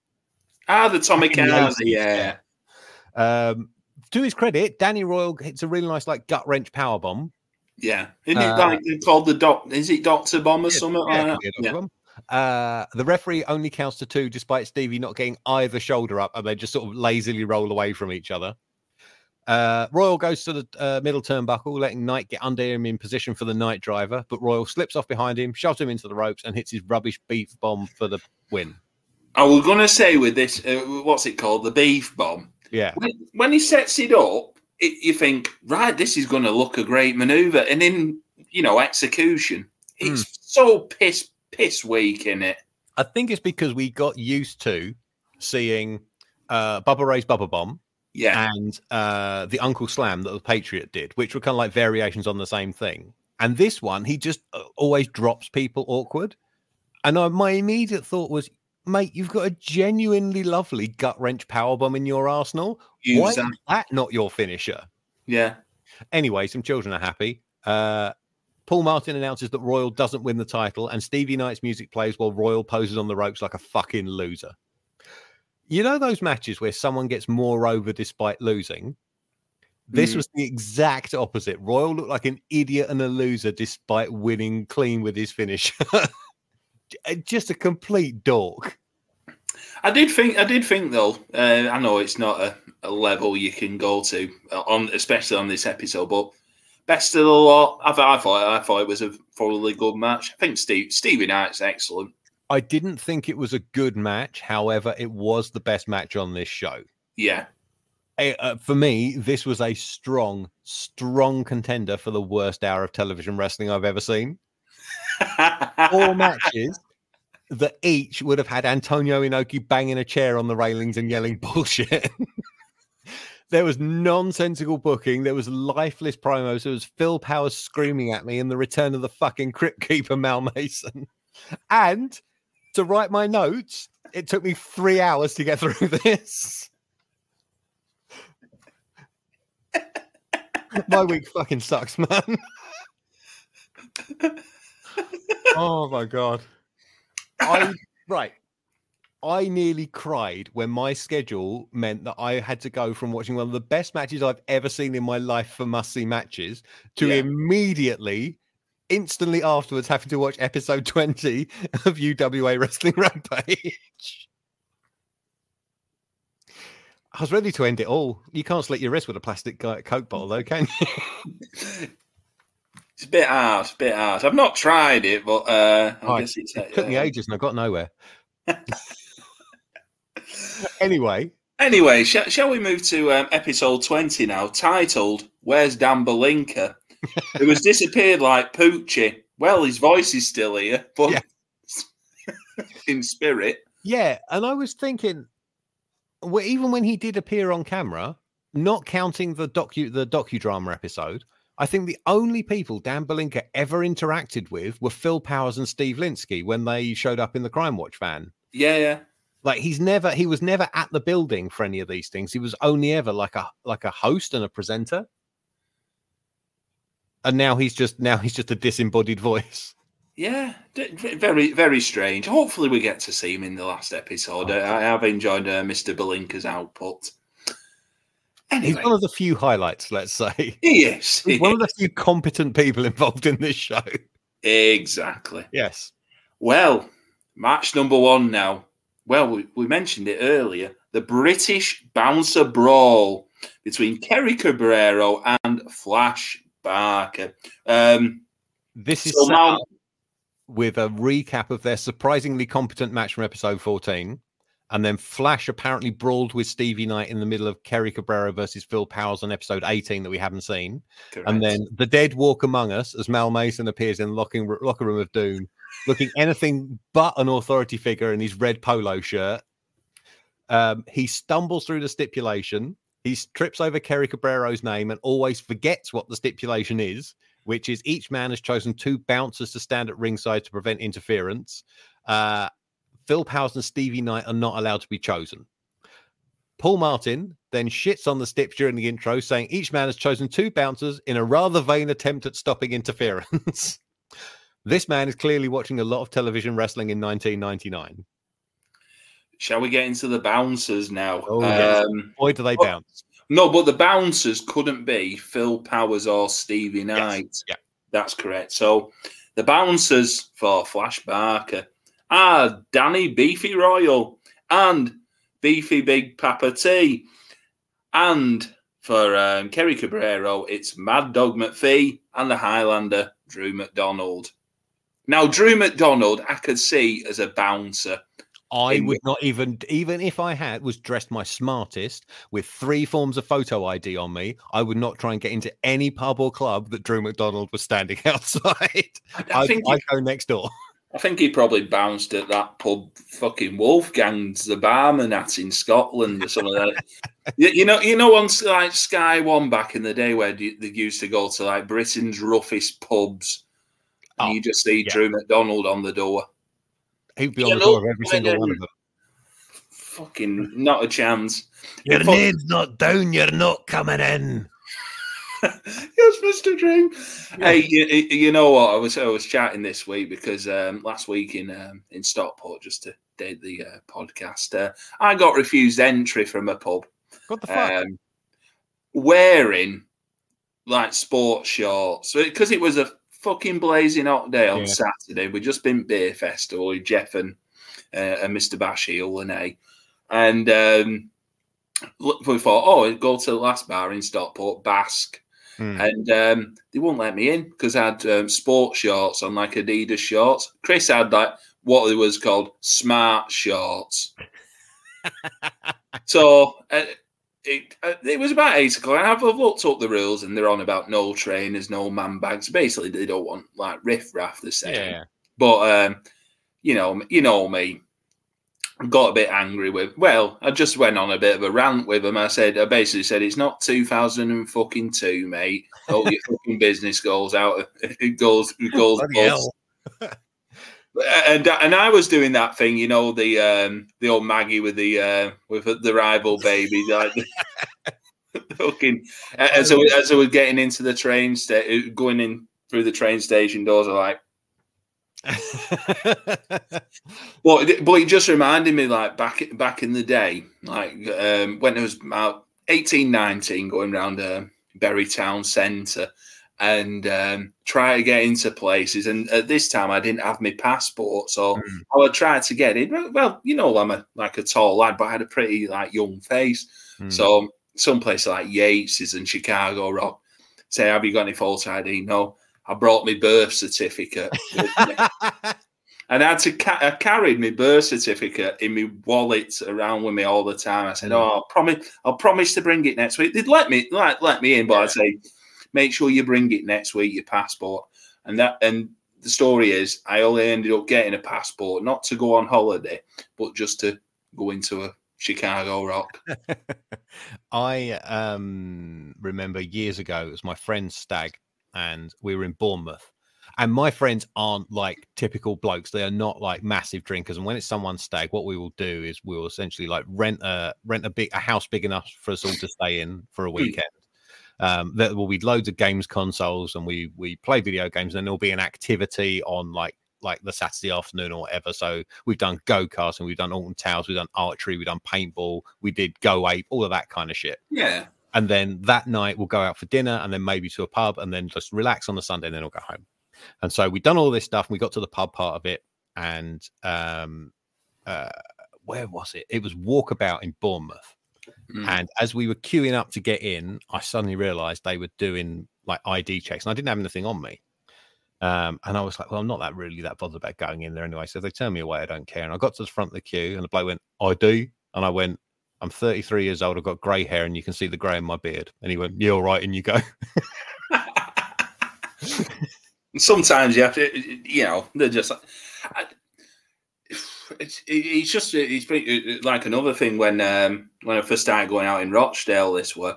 Ah, the Tomikaze, 80s, yeah. Um, to his credit, Danny Royal hits a really nice like gut wrench power bomb. Yeah. Isn't it Uh, like called the doc? Is it Doctor Bomb or Yeah, something Yeah, like that? could be a Yeah. Uh, the referee only counts to two, despite Stevie not getting either shoulder up, and they just sort of lazily roll away from each other. Uh, Royal goes to the uh, middle turnbuckle, letting Knight get under him in position for the Knight Driver, but Royal slips off behind him, shoves him into the ropes, and hits his rubbish beef bomb for the win. I was going to say with this, uh, what's it called? The beef bomb. Yeah, When, when he sets it up, it, you think, right, this is going to look a great maneuver. And in, you know, execution, it's Hmm. so piss, piss weak in it. I think it's because we got used to seeing uh, Bubba Ray's Bubba Bomb Yeah. and uh, the Uncle Slam that the Patriot did, which were kind of like variations on the same thing. And this one, he just uh, always drops people awkward. And I, my immediate thought was, mate, you've got a genuinely lovely gut wrench powerbomb in your arsenal. Use Why that. is that not your finisher? Yeah. Anyway, some children are happy. Uh, Paul Martin announces that Royal doesn't win the title, and Stevie Knight's music plays while Royal poses on the ropes like a fucking loser. You know those matches where someone gets more over despite losing? This Mm. was the exact opposite. Royal looked like an idiot and a loser despite winning clean with his finish. Just a complete dork. I did think. I did think though. Uh, I know it's not a, a level you can go to uh, on, especially on this episode. But best of the lot. I, thought- I thought. I thought it was a thoroughly good match. I think Steve Stevie Knight's excellent. I didn't think it was a good match. However, it was the best match on this show. Yeah. Eh, uh, for me, this was a strong, strong contender for the worst hour of television wrestling I've ever seen. Four matches that each would have had Antonio Inoki banging a chair on the railings and yelling bullshit. there was nonsensical booking. There was lifeless promos. There was Phil Powers screaming at me in the return of the fucking Crypt Keeper Mal Mason. And to write my notes, it took me three hours to get through this. my week fucking sucks, man. oh my god. I right. I nearly cried when my schedule meant that I had to go from watching one of the best matches I've ever seen in my life for must see matches to Yeah. immediately, instantly afterwards, having to watch episode 20 of UWA Wrestling Rampage. I was ready to end it all. You can't slit your wrist with a plastic uh, Coke bottle, though, can you? It's a bit hard. It's A bit hard. I've not tried it, but uh, I guess it's. It took me uh, ages and I got nowhere. anyway, Anyway, sh- shall we move to um, episode 20 now, titled Where's Dan Balinka? Who has disappeared like Poochie. Well, his voice is still here, but Yeah. in spirit. yeah, and I was thinking, well, even when he did appear on camera, not counting the docu the docudrama episode, I think the only people Dan Balinka ever interacted with were Phil Powers and Steve Lynskey when they showed up in the Crime Watch van. Yeah, yeah. Like he's never he was never at the building for any of these things. He was only ever like a like a host and a presenter. And now he's just now he's just a disembodied voice. Yeah, very, very strange. Hopefully, we get to see him in the last episode. I I have enjoyed uh, Mr. Balinka's output. He's one of the few highlights, let's say. he is. He's one of the few competent people involved in this show. Exactly. Yes. Well, match number one now. Well, we, we mentioned it earlier. The British Bouncer Brawl between Kerry Cabrero and Flash Barker. Um, This is so now, with a recap of their surprisingly competent match from episode 14. And then Flash apparently brawled with Stevie Knight in the middle of Kerry Cabrero versus Phil Powers on episode 18 that we haven't seen. And then the dead walk among us as Mal Mason appears in the locking, locker room of Doom, looking anything but an authority figure in his red polo shirt. Um, he stumbles through the stipulation. He trips over Kerry Cabrero's name and always forgets what the stipulation is, which is each man has chosen two bouncers to stand at ringside to prevent interference. Uh, Phil Powers and Stevie Knight are not allowed to be chosen. Paul Martin then shits on the stips during the intro, saying each man has chosen two bouncers in a rather vain attempt at stopping interference. this man is clearly watching a lot of television wrestling in 1999. Shall we get into the bouncers now? Oh, yes. um, Boy, do they Oh, bounce. no, but the bouncers couldn't be Phil Powers or Stevie Knight. yeah. That's correct. So the bouncers for Flash Barker are Danny Beefy Royal and Beefy Big Papa T. And for um, Kerry Cabrero, it's Mad Dog McPhee and the Highlander, Drew McDonald. Now, Drew McDonald, I could see as a bouncer. I would not even, even if I had was dressed my smartest with three forms of photo ID on me, I would not try and get into any pub or club that Drew McDonald was standing outside. I, I think he I'd go next door. I think he probably bounced at that pub, fucking Wolfgang's, the barman at in Scotland or something like that. You, you know, you know, on like Sky One back in the day where they they used to go to like Britain's roughest pubs, and Oh, you just see yeah. Drew McDonald on the door. He'd be on the door of every single one of them. Fucking not a chance. Your Fuck- name's not down. You're not coming in. yes, Mr. Dream. Hey, you, you know what? I was I was chatting this week because um, last week in um, in Stockport, just to date the uh, podcast, uh, I got refused entry from a pub What the fuck? um, wearing like sports shorts because it was a fucking blazing hot day on Yeah. Saturday. We just been beer festival with Jeff and uh, and Mr. Bashiel and A, and um, we thought, oh, go to the last bar in Stockport, Basque Hmm. and um, they wouldn't let me in because I had um, sports shorts on like Adidas shorts. Chris had like what it was called smart shorts. so uh, it, uh, it was about eight o'clock. I've looked up the rules and they're on about no trainers, no man bags. Basically, they don't want like riff raff the same. yeah. But um, you know, you know me. Got a bit angry with. Well, I just went on a bit of a rant with him. I said, I basically said, it's not two thousand and fucking two, mate. All your fucking business goals out. It goals, goes. Bloody bust. hell. And and I was doing that thing, you know, the um the old Maggie with the uh with the rival baby, like fucking. As I, was- as I was getting into the train, sta- going in through the train station doors, I like. Well, it- but it just reminded me, like back back in the day, like um, when it was about eighteen, nineteen, going around uh, Bury Town Centre and um, try to get into places. And at this time, I didn't have my passport, so Mm. I would try to get in. Well, you know, I'm a like a tall lad, but I had a pretty like young face. Hmm. So some place like Yates's and Chicago Rock say, "Have you got any false ID?" No. I brought my birth certificate. And I had to ca- I carried my birth certificate in my wallet around with me all the time. I said, Mm. "Oh, I'll promise, I'll promise to bring it next week." They'd let me like let me in, but I'd say, "Make sure you bring it next week, your passport." And that and the story is, I only ended up getting a passport not to go on holiday, but just to go into a Chicago Rock. I um, remember years ago, it was my friend's stag, and we were in Bournemouth. And my friends aren't like typical blokes; they are not like massive drinkers. And when it's someone's stag, what we will do is we will essentially like rent a rent a big a house big enough for us all to stay in for a weekend. Um, there will be loads of games consoles, and we we play video games. And there'll be an activity on like like the Saturday afternoon or whatever. So we've done go karting, we've done Alton Towers, we've done archery, we've done paintball, we did go ape, all of that kind of shit. Yeah, And then that night we'll go out for dinner and then maybe to a pub and then just relax on the Sunday and then we'll go home. And so we've done all this stuff and we got to the pub part of it. And um uh where was it? It was walkabout in Bournemouth. Mm. And as we were queuing up to get in, I suddenly realized they were doing like ID checks and I didn't have anything on me. Um, and I was like, well, I'm not that really that bothered about going in there anyway. So if they turn me away, I don't care. And I got to the front of the queue and the bloke went, I do. And I went, I'm 33 years old. I've got grey hair and you can see the grey in my beard. And he went, You're all right. And you go, sometimes you have to, you know, they're just I, it's, it's just it's pretty, like another thing when um, when I first started going out in Rochdale this were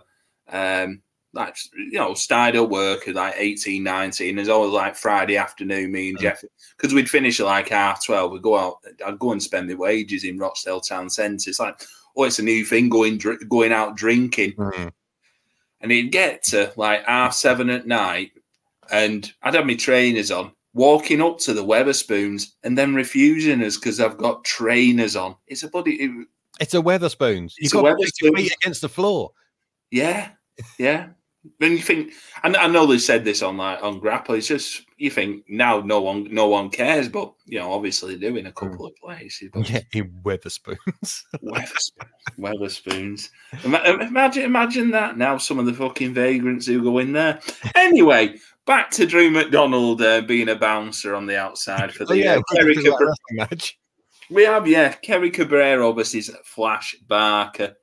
um, like you know started at work at like 18 19 there's always like Friday afternoon me and Mm. Jeff because we'd finish at like half 12 we'd go out I'd go and spend my wages in Rochdale town centre. It's like oh it's a new thing going dr- going out drinking. And it'd get to like half seven at night, and I'd have my trainers on, walking up to the Wetherspoons and then refusing us because I've got trainers on. It's a bloody, it- It's a Wetherspoons. You've got your feet against the floor. yeah, yeah. Then you think, and I know they said this on like on Grapple. It's just you think now no one no one cares, but you know obviously they do in a couple mm. of places. But Yeah, in Wetherspoons. Wetherspoons, Wetherspoons. Imagine, imagine that now. Some of the fucking vagrants who go in there. Anyway, back to Drew McDonald uh, being a bouncer on the outside for oh, the yeah, uh, Kerry talking about Cabra- wrestling match. We have, yeah, Kerry Cabrero versus Flash Barker.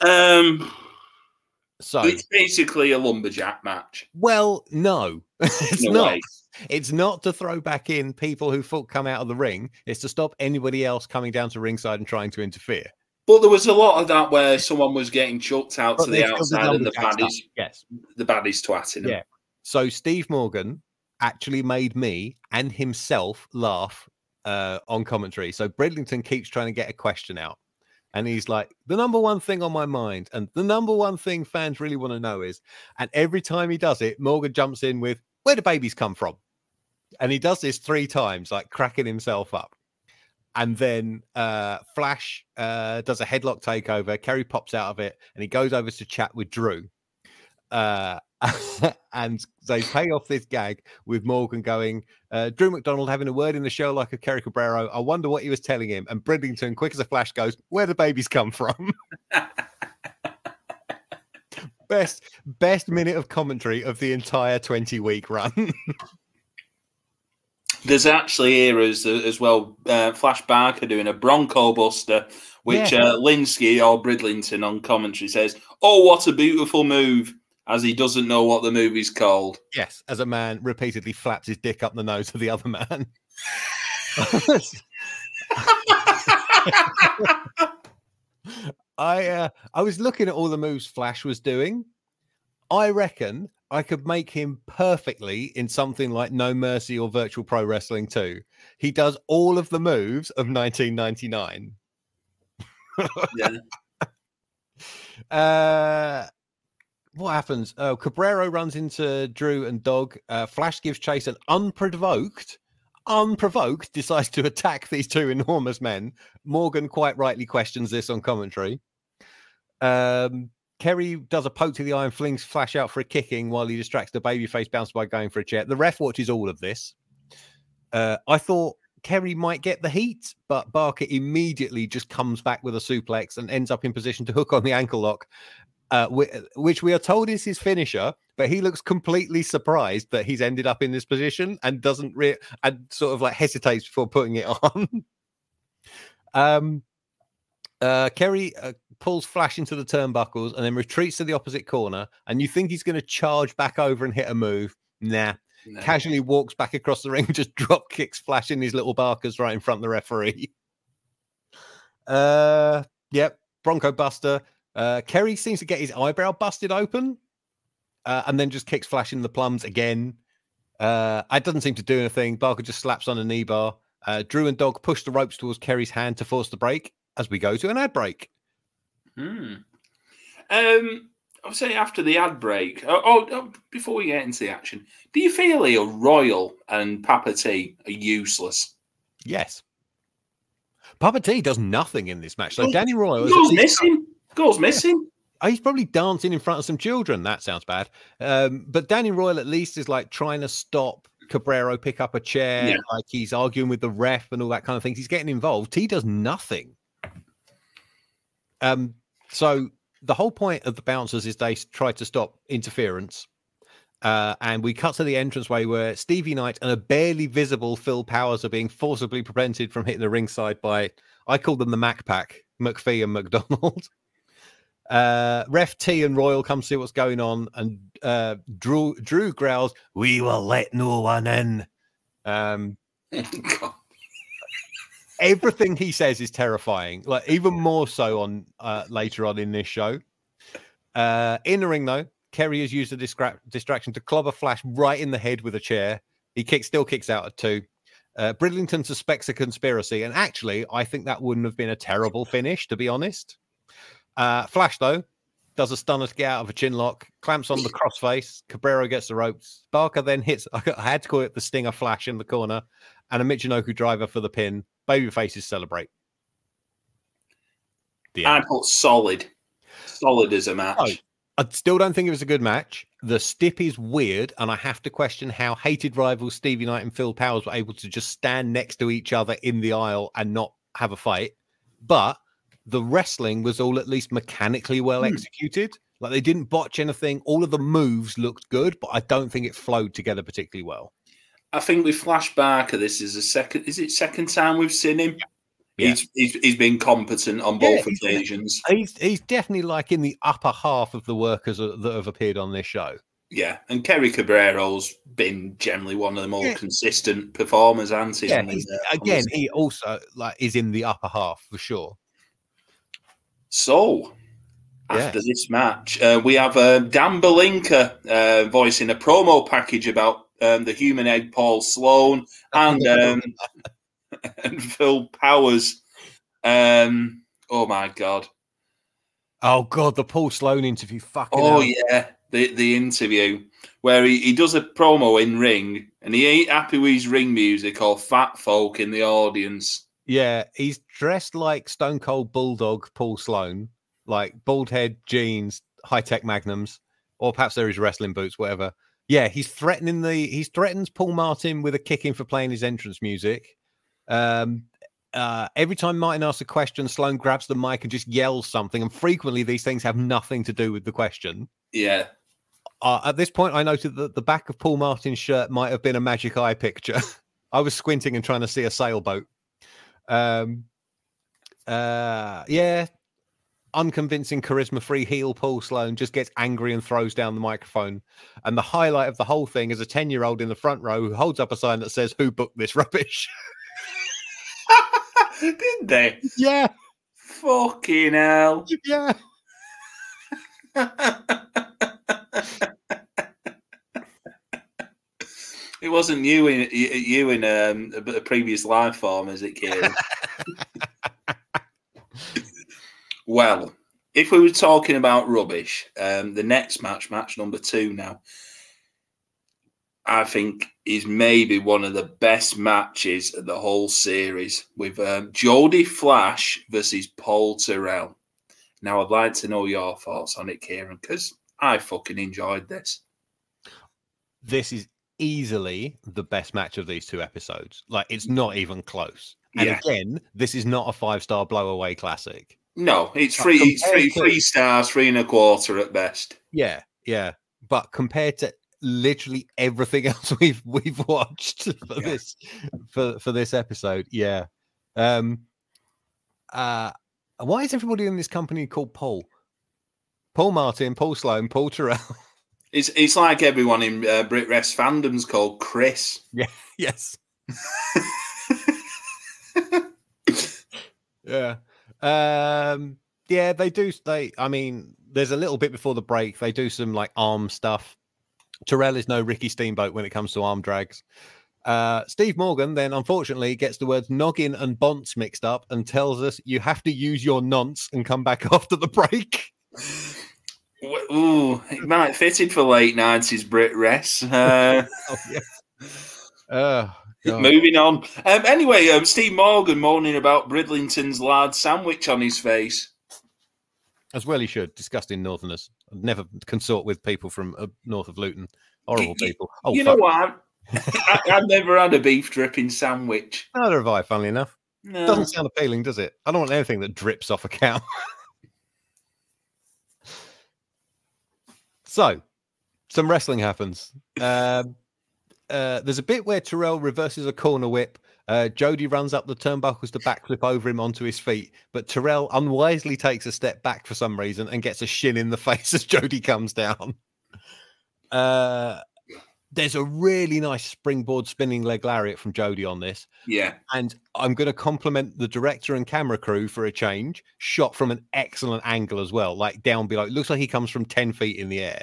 Um, So, it's basically a lumberjack match. well, no, it's a not. way. It's not to throw back in people who come out of the ring. It's to stop anybody else coming down to ringside and trying to interfere. But there was a lot of that where someone was getting chucked out But to the outside and the baddies, Yes. the baddies twatting them. Yeah. So Steve Morgan actually made me and himself laugh uh, on commentary. So Bridlington keeps trying to get a question out. And he's like, the number one thing on my mind, and the number one thing fans really want to know is, and every time he does it, Morgan jumps in with, where do babies come from? And he does this three times, like cracking himself up. And then uh, Flash uh, does a headlock takeover. Kerry pops out of it, and he goes over to chat with Drew. Uh, and they pay off this gag with Morgan going, uh, Drew McDonald having a word in the show like a Kerry Cabrero. I wonder what he was telling him. And Bridlington, quick as a flash, goes, Where do babies come from? best best minute of commentary of the entire 20 week run. There's actually eras as well. Uh, Flash Barker doing a Bronco Buster, which yeah. uh, Lynskey or Bridlington on commentary says, "Oh, what a beautiful move!" As he doesn't know what the movie's called. Yes, as a man repeatedly flaps his dick up the nose of the other man. I uh, I was looking at all the moves Flash was doing. I reckon I could make him perfectly in something like No Mercy or Virtual Pro Wrestling 2. He does all of the moves of 1999. yeah. Uh, what happens? Oh, Cabrero runs into Drew and Dog. Uh, Flash gives chase and unprovoked, unprovoked, decides to attack these two enormous men. Morgan quite rightly questions this on commentary. Um, Kerry does a poke to the eye and flings Flash out for a kicking while he distracts the babyface bouncer by going for a chair. The ref watches all of this. Uh, I thought Kerry might get the heat, but Barker immediately just comes back with a suplex and ends up in position to hook on the ankle lock uh, which we are told is his finisher, but he looks completely surprised that he's ended up in this position and doesn't re- and sort of like hesitates before putting it on. um, uh, Kerry uh, pulls Flash into the turnbuckles and then retreats to the opposite corner, and you think he's going to charge back over and hit a move. Nah. No. Casually walks back across the ring, just drop kicks Flash in his little barkers right in front of the referee. Uh, yep, Bronco Buster. Uh, Kerry seems to get his eyebrow busted open uh, and then just kicks Flash in the plums again. Uh, it doesn't seem to do anything. Barker just slaps on a knee bar. Uh, Drew and Dog push the ropes towards Kerry's hand to force the break as we go to an ad break. Hmm. Um, I'll say after the ad break. Oh, oh, oh, before we get into the action, do you feel Royal and Papa T are useless? Yes. Papa T does nothing in this match. So Danny Royal is missing. Goals missing. He's probably dancing in front of some children. That sounds bad. Um, but Danny Royal at least is like trying to stop Cabrero pick up a chair. Yeah. Like he's arguing with the ref and all that kind of things. He's getting involved. He does nothing. Um, so the whole point of the bouncers is they try to stop interference. Uh, and we cut to the entranceway where Stevie Knight and a barely visible Phil Powers are being forcibly prevented from hitting the ringside by, I call them the Mac Pack, McPhee and McDonald. Uh, Ref T and Royal come see what's going on, and uh, Drew Drew growls, "We will let no one in." Um, everything he says is terrifying. Like even more so on uh, later on in this show. Uh, in the ring, though, Kerry has used a distra- distraction to club a Flash right in the head with a chair. He kicks, still kicks out at two. Uh, Bridlington suspects a conspiracy, and actually, I think that wouldn't have been a terrible finish, to be honest. Uh, Flash, though, does a stunner to get out of a chin lock, clamps on the crossface. Cabrero gets the ropes. Barker then hits, I had to call it the Stinger Flash in the corner, and a Michinoku driver for the pin. Baby faces celebrate. I put solid. Solid as a match. Oh, I still don't think it was a good match. The stip is weird, and I have to question how hated rivals Stevie Knight and Phil Powers were able to just stand next to each other in the aisle and not have a fight. But the wrestling was all at least mechanically well hmm. executed. Like they didn't botch anything. All of the moves looked good, but I don't think it flowed together particularly well. I think with Flash Barker, this is a second. Is it second time we've seen him? Yeah. He's, he's, he's been competent on both yeah, occasions. He's he's definitely like in the upper half of the workers that have appeared on this show. Yeah, and Kerry Cabrero's been generally one of the more yeah. consistent performers, hasn't he? Yeah, the, uh, again, he also like is in the upper half for sure. So, after yeah. this match, uh, we have uh, Dan Balinka uh, voicing a promo package about um, the human egg Paul Sloan and um, and Phil Powers. Um, oh my god. Oh god, the Paul Sloan interview. Fucking. Oh hell. yeah, the the interview where he, he does a promo in ring and he ain't happy with his ring music or fat folk in the audience. Yeah, he's dressed like Stone Cold Bulldog Paul Sloan, like bald head, jeans, high tech magnums, or perhaps there is wrestling boots, whatever. Yeah, he's threatening the he threatens Paul Martin with a kicking for playing his entrance music. Um, uh, every time Martin asks a question, Sloan grabs the mic and just yells something, and frequently these things have nothing to do with the question. Yeah. Uh, at this point, I noted that the back of Paul Martin's shirt might have been a magic eye picture. I was squinting and trying to see a sailboat. Um, uh, yeah, unconvincing, charisma-free heel Paul Sloan just gets angry and throws down the microphone. And the highlight of the whole thing is a ten-year-old in the front row who holds up a sign that says, "Who booked this rubbish?" Didn't they? yeah, Fucking hell. yeah. it wasn't you in you in um, a, a previous life form, is it, Kieran? well, if we were talking about rubbish, um, the next match, match number two now, I think is maybe one of the best matches of the whole series with um, Jody Fleisch versus Paul Terrell. Now, I'd like to know your thoughts on it, Kieran, because I fucking enjoyed this. This is easily the best match of these two episodes. Like, it's not even close. And Yeah. again, this is not a five-star blowaway classic. No, it's But three, it's three, to- three stars, three and a quarter at best. Yeah, yeah. But compared to literally everything else we've we've watched for Yeah. this for for this episode, yeah. Um uh why is everybody in this company called Paul? Paul Martin, Paul Sloan, Paul Terrell. It's it's like everyone in uh, BritWres fandom's called Chris. Yeah. yes. Yeah. Um yeah, they do they I mean, there's a little bit before the break, they do some like arm stuff. Terrell is no Ricky Steamboat when it comes to arm drags. Uh Steve Morgan then unfortunately gets the words noggin and bonce mixed up and tells us you have to use your nonce and come back after the break. Ooh, it might fitted for late nineties BritWres. Uh, Oh yeah. Oh, moving on. Um, anyway, um, Steve Morgan moaning about Bridlington's lard sandwich on his face. As well he should. Disgusting northerners. I'd never consort with people from uh, north of Luton. Horrible people. Oh, you fuck. know what? I, I've never had a beef dripping sandwich. Neither have I, funnily enough. No. Doesn't sound appealing, does it? I don't want anything that drips off a cow. so, some wrestling happens. Um, uh, there's a bit where Terrell reverses a corner whip. Uh, Jody runs up the turnbuckles to backflip over him onto his feet, but Terrell unwisely takes a step back for some reason and gets a shin in the face as Jody comes down. Uh, there's a really nice springboard spinning leg lariat from Jody on this. Yeah, And I'm going to compliment the director and camera crew for a change, shot from an excellent angle as well, like down below. It looks like he comes from 10 feet in the air.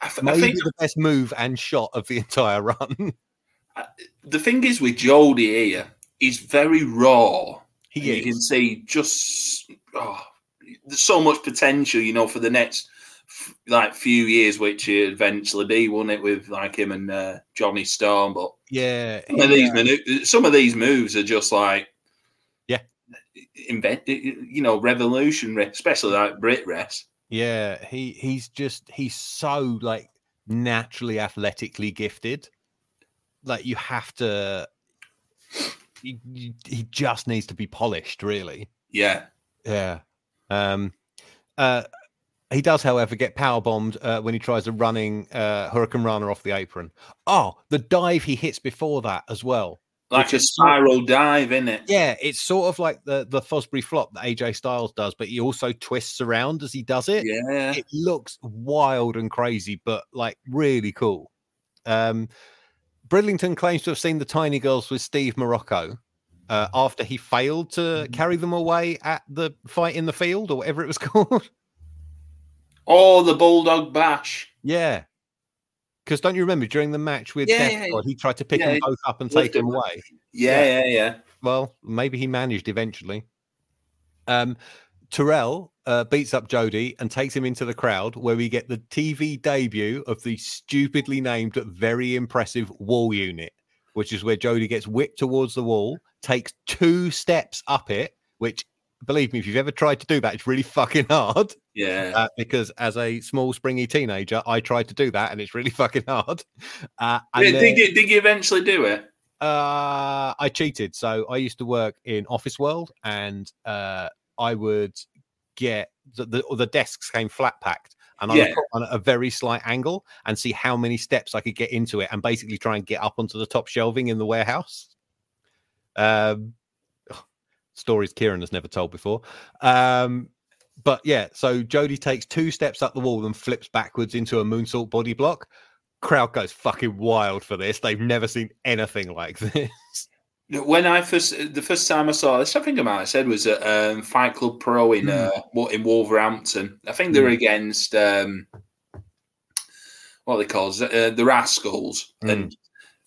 I, th- I think the best move and shot of the entire run. Uh, the thing is with Jody here, he's very raw. he You can see just oh, there's so much potential, you know, for the next like few years, which it eventually be, won't it, with like him and uh, Johnny Storm? But Yeah. some of these manu- some of these moves are just like Yeah. invent, you know, revolutionary, especially like BritWres. Yeah. He he's just he's so like naturally athletically gifted. Like you have to you, you, he just needs to be polished, really. Yeah, Yeah. Um uh he does, however, get power bombed uh, when he tries a running uh, hurricanrana off the apron. Oh, the dive he hits before that as well. like a is spiral dive, in it? Yeah, it's sort of like the the Fosbury flop that AJ Styles does, but he also twists around as he does it. Yeah, It looks wild and crazy, but like really cool. Um, Bridlington claims to have seen the tiny girls with Steve Morocco uh, after he failed to carry them away at the fight in the field or whatever it was called. Oh, the Bulldog Bash. Yeah. Because don't you remember during the match with Yeah, Death yeah, Squad, he tried to pick yeah, them both up and take them away. Yeah, yeah, yeah. Well, maybe he managed eventually. Um, Terrell uh, beats up Jody and takes him into the crowd, where we get the TV debut of the stupidly named, very impressive wall unit, which is where Jody gets whipped towards the wall, takes two steps up it, which, believe me, if you've ever tried to do that, it's really fucking hard. Yeah. Uh, because as a small, springy teenager, I tried to do that, and it's really fucking hard. Uh, did, then- did you, did you eventually do it? uh, I cheated. So I used to work in Office World, and uh, I would get the, the the desks came flat packed, and I would put on a very slight angle and see how many steps I could get into it, and basically try and get up onto the top shelving in the warehouse. Um, stories Kieran has never told before. Um, but yeah, so Jody takes two steps up the wall and flips backwards into a moonsault body block. Crowd goes fucking wild for this. They've never seen anything like this. When I first, the first time I saw this, I think I might have said was at um, Fight Club Pro in uh, in Wolverhampton. I think they were against um, what are they called uh, the Rascals, and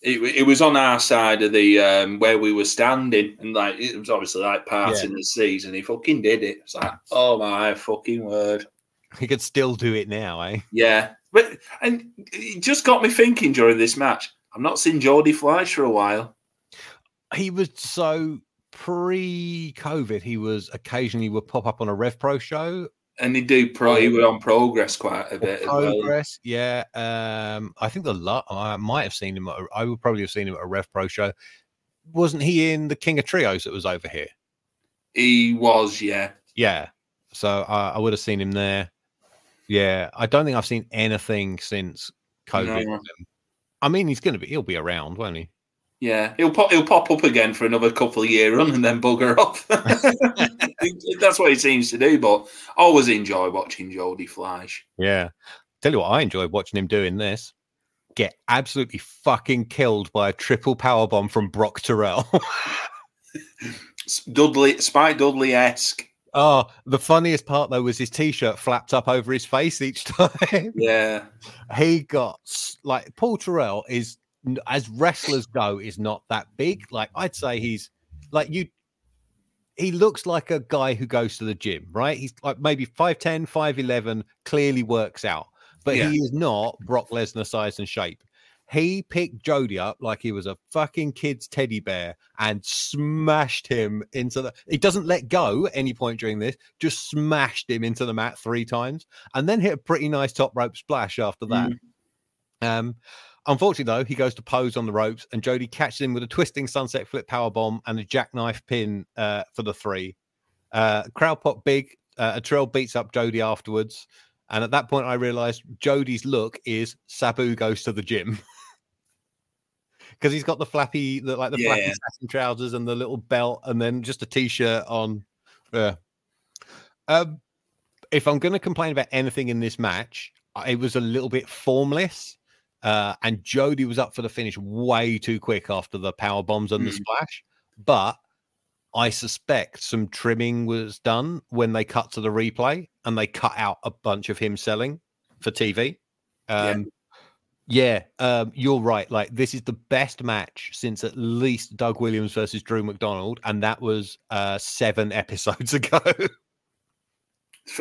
it, it was on our side of the um, where we were standing, and like it was obviously like parting the seas, and he fucking did it. It's like, oh my fucking word, He could still do it now, eh? yeah. But and it just got me thinking during this match. I've not seen Jody Fleisch for a while. He was so pre-COVID. He was occasionally would pop up on a Rev Pro show. And he do pro. He was on progress quite a bit as well. Progress, yeah. Um, I think the lot I might have seen him. At, I would probably have seen him at a Rev Pro show. Wasn't he in the King of Trios that was over here? He was, yeah. Yeah. So I, I would have seen him there. Yeah, I don't think I've seen anything since COVID. No. I mean, he's going to be. He'll be around, won't he? Yeah, he'll pop. He'll pop up again for another couple of year run and then bugger off. That's what he seems to do. But I always enjoy watching Jody Fleisch. Yeah. Tell you what, I enjoyed watching him doing this. Get absolutely fucking killed by a triple power bomb from Brock Terrell. Dudley, Spike Dudley esque. oh, the funniest part though was his t-shirt flapped up over his face each time. Yeah, he got like Paul Terrell is as wrestlers go is not that big. Like I'd say he's like you. He looks like a guy who goes to the gym, right? He's like maybe 5'10, 5'11, clearly works out, but Yeah. he is not Brock Lesnar size and shape. He picked Jody up like he was a fucking kid's teddy bear and smashed him into the. He doesn't let go at any point during this, just smashed him into the mat three times and then hit a pretty nice top rope splash after that. Um, unfortunately, though, he goes to pose on the ropes, and Jody catches him with a twisting sunset flip power bomb and a jackknife pin uh, for the three. Uh, crowd pop big. Uh, Terrell beats up Jody afterwards, and at that point, I realized Jody's look is Sabu goes to the gym. Because he's got the flappy, the, like the flappy Yeah. satin trousers and the little belt, and then just a t-shirt on. Yeah. Um, if I'm going to complain about anything in this match, it was a little bit formless. Uh, and Jody was up for the finish way too quick after the power bombs and the Mm. splash. But I suspect some trimming was done when they cut to the replay and they cut out a bunch of him selling for TV. Yeah. Um, yeah, um, you're right. Like this is the best match since at least Doug Williams versus Drew McDonald, and that was uh, seven episodes ago.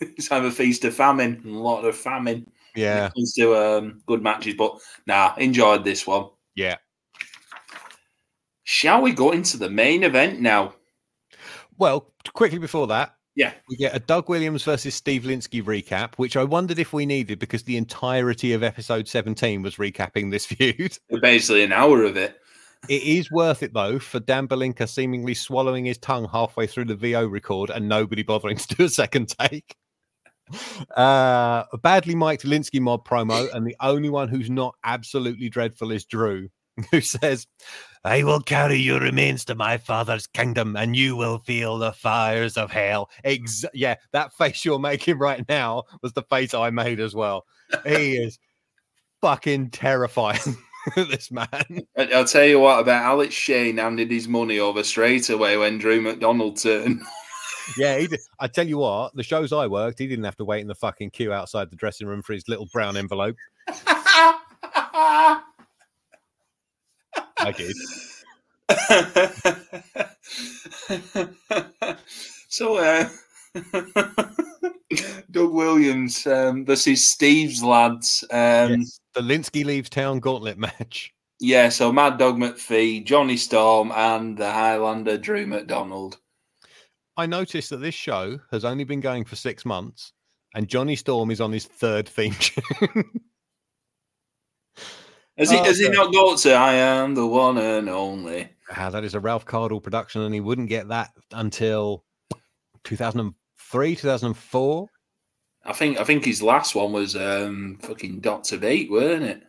it's either feast of famine, a lot of famine. Yeah, Let's do um, good matches, but nah, enjoyed this one. yeah. Shall we go into the main event now? Well, quickly before that, Yeah. we get a Doug Williams versus Steve Lynskey recap, which I wondered if we needed because the entirety of episode 17 was recapping this feud. Basically an hour of it. It is worth it though for Dan Balinka seemingly swallowing his tongue halfway through the VO record and nobody bothering to do a second take. Uh, a badly mic'd Lynskey mob promo, and the only one who's not absolutely dreadful is Drew, who says, I will carry your remains to my father's kingdom, and you will feel the fires of hell. Ex- yeah, that face you're making right now was the face I made as well. He is fucking terrifying, this man. I'll tell you what about Alex Shane handed his money over straight away when Drew McDonald turned. yeah, he did. I tell you what, the shows I worked, he didn't have to wait in the fucking queue outside the dressing room for his little brown envelope. I did. so, uh, Doug Williams um, versus Steve's lads. Um, Yes, the Lynskey leaves town gauntlet match. Yeah, so Mad Dog McPhee, Johnny Storm, and the Highlander Drew McDonald. I noticed that this show has only been going for six months, and Johnny Storm is on his third theme tune. Has he, Oh, has he not got to I am the one and only? Ah, that is a Ralph Cardle production, and he wouldn't get that until 2003, 2004. I think I think his last one was um fucking Doctor Beat, weren't it?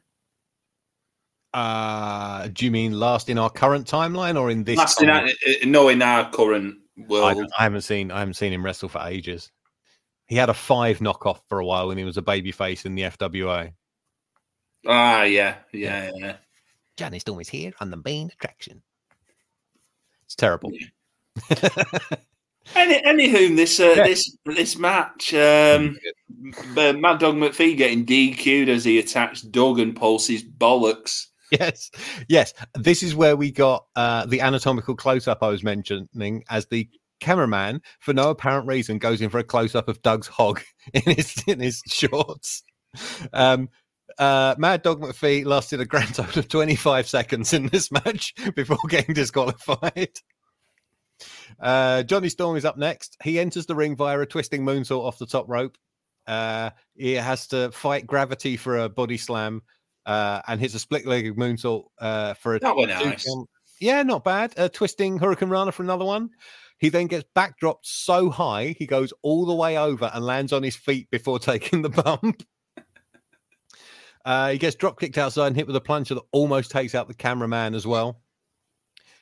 Uh, do you mean last in our current timeline or in this? Last in our, uh, no, in our current I, I haven't seen I haven't seen him wrestle for ages. He had a five knockoff for a while when he was a babyface in the FWA. Ah, yeah, yeah, yeah. Johnny Storm is here on the main attraction. It's terrible. Any, anywho, this uh, Yeah. this this match, um, uh, Mad Dog McPhee getting DQ'd as he attacks Doug and pulses bollocks. Yes, yes. This is where we got uh, the anatomical close up I was mentioning as the cameraman, for no apparent reason, goes in for a close up of Doug's hog in his in his shorts. Um, uh, Mad Dog McPhee lasted a grand total of 25 seconds in this match before getting disqualified. Uh, Johnny Storm is up next. He enters the ring via a twisting moonsault off the top rope. Uh, he has to fight gravity for a body slam uh, and hits a split legged moonsault uh, for a That nice. count. Yeah, not bad. A twisting hurricanrana for another one. He then gets backdropped so high he goes all the way over and lands on his feet before taking the bump. Uh, he gets drop kicked outside and hit with a plunger that almost takes out the cameraman as well.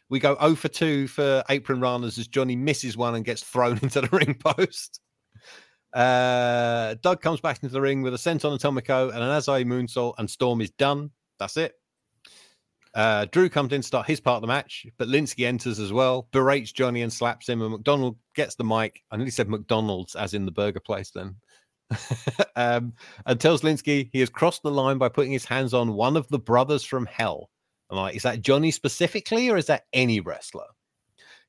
We go 0 for 2 for apron runners as Johnny misses one and gets thrown into the ring post. Uh, Doug comes back into the ring with a senton atomico and an Asai moonsault, and Storm is done. That's it. Uh, Drew comes in to start his part of the match, but Lynskey enters as well, berates Johnny and slaps him, and McDonald gets the mic. I nearly said McDonald's, as in the burger place then. um, and tells Lynskey he has crossed the line by putting his hands on one of the brothers from hell. I'm like, is that Johnny specifically, or is that any wrestler?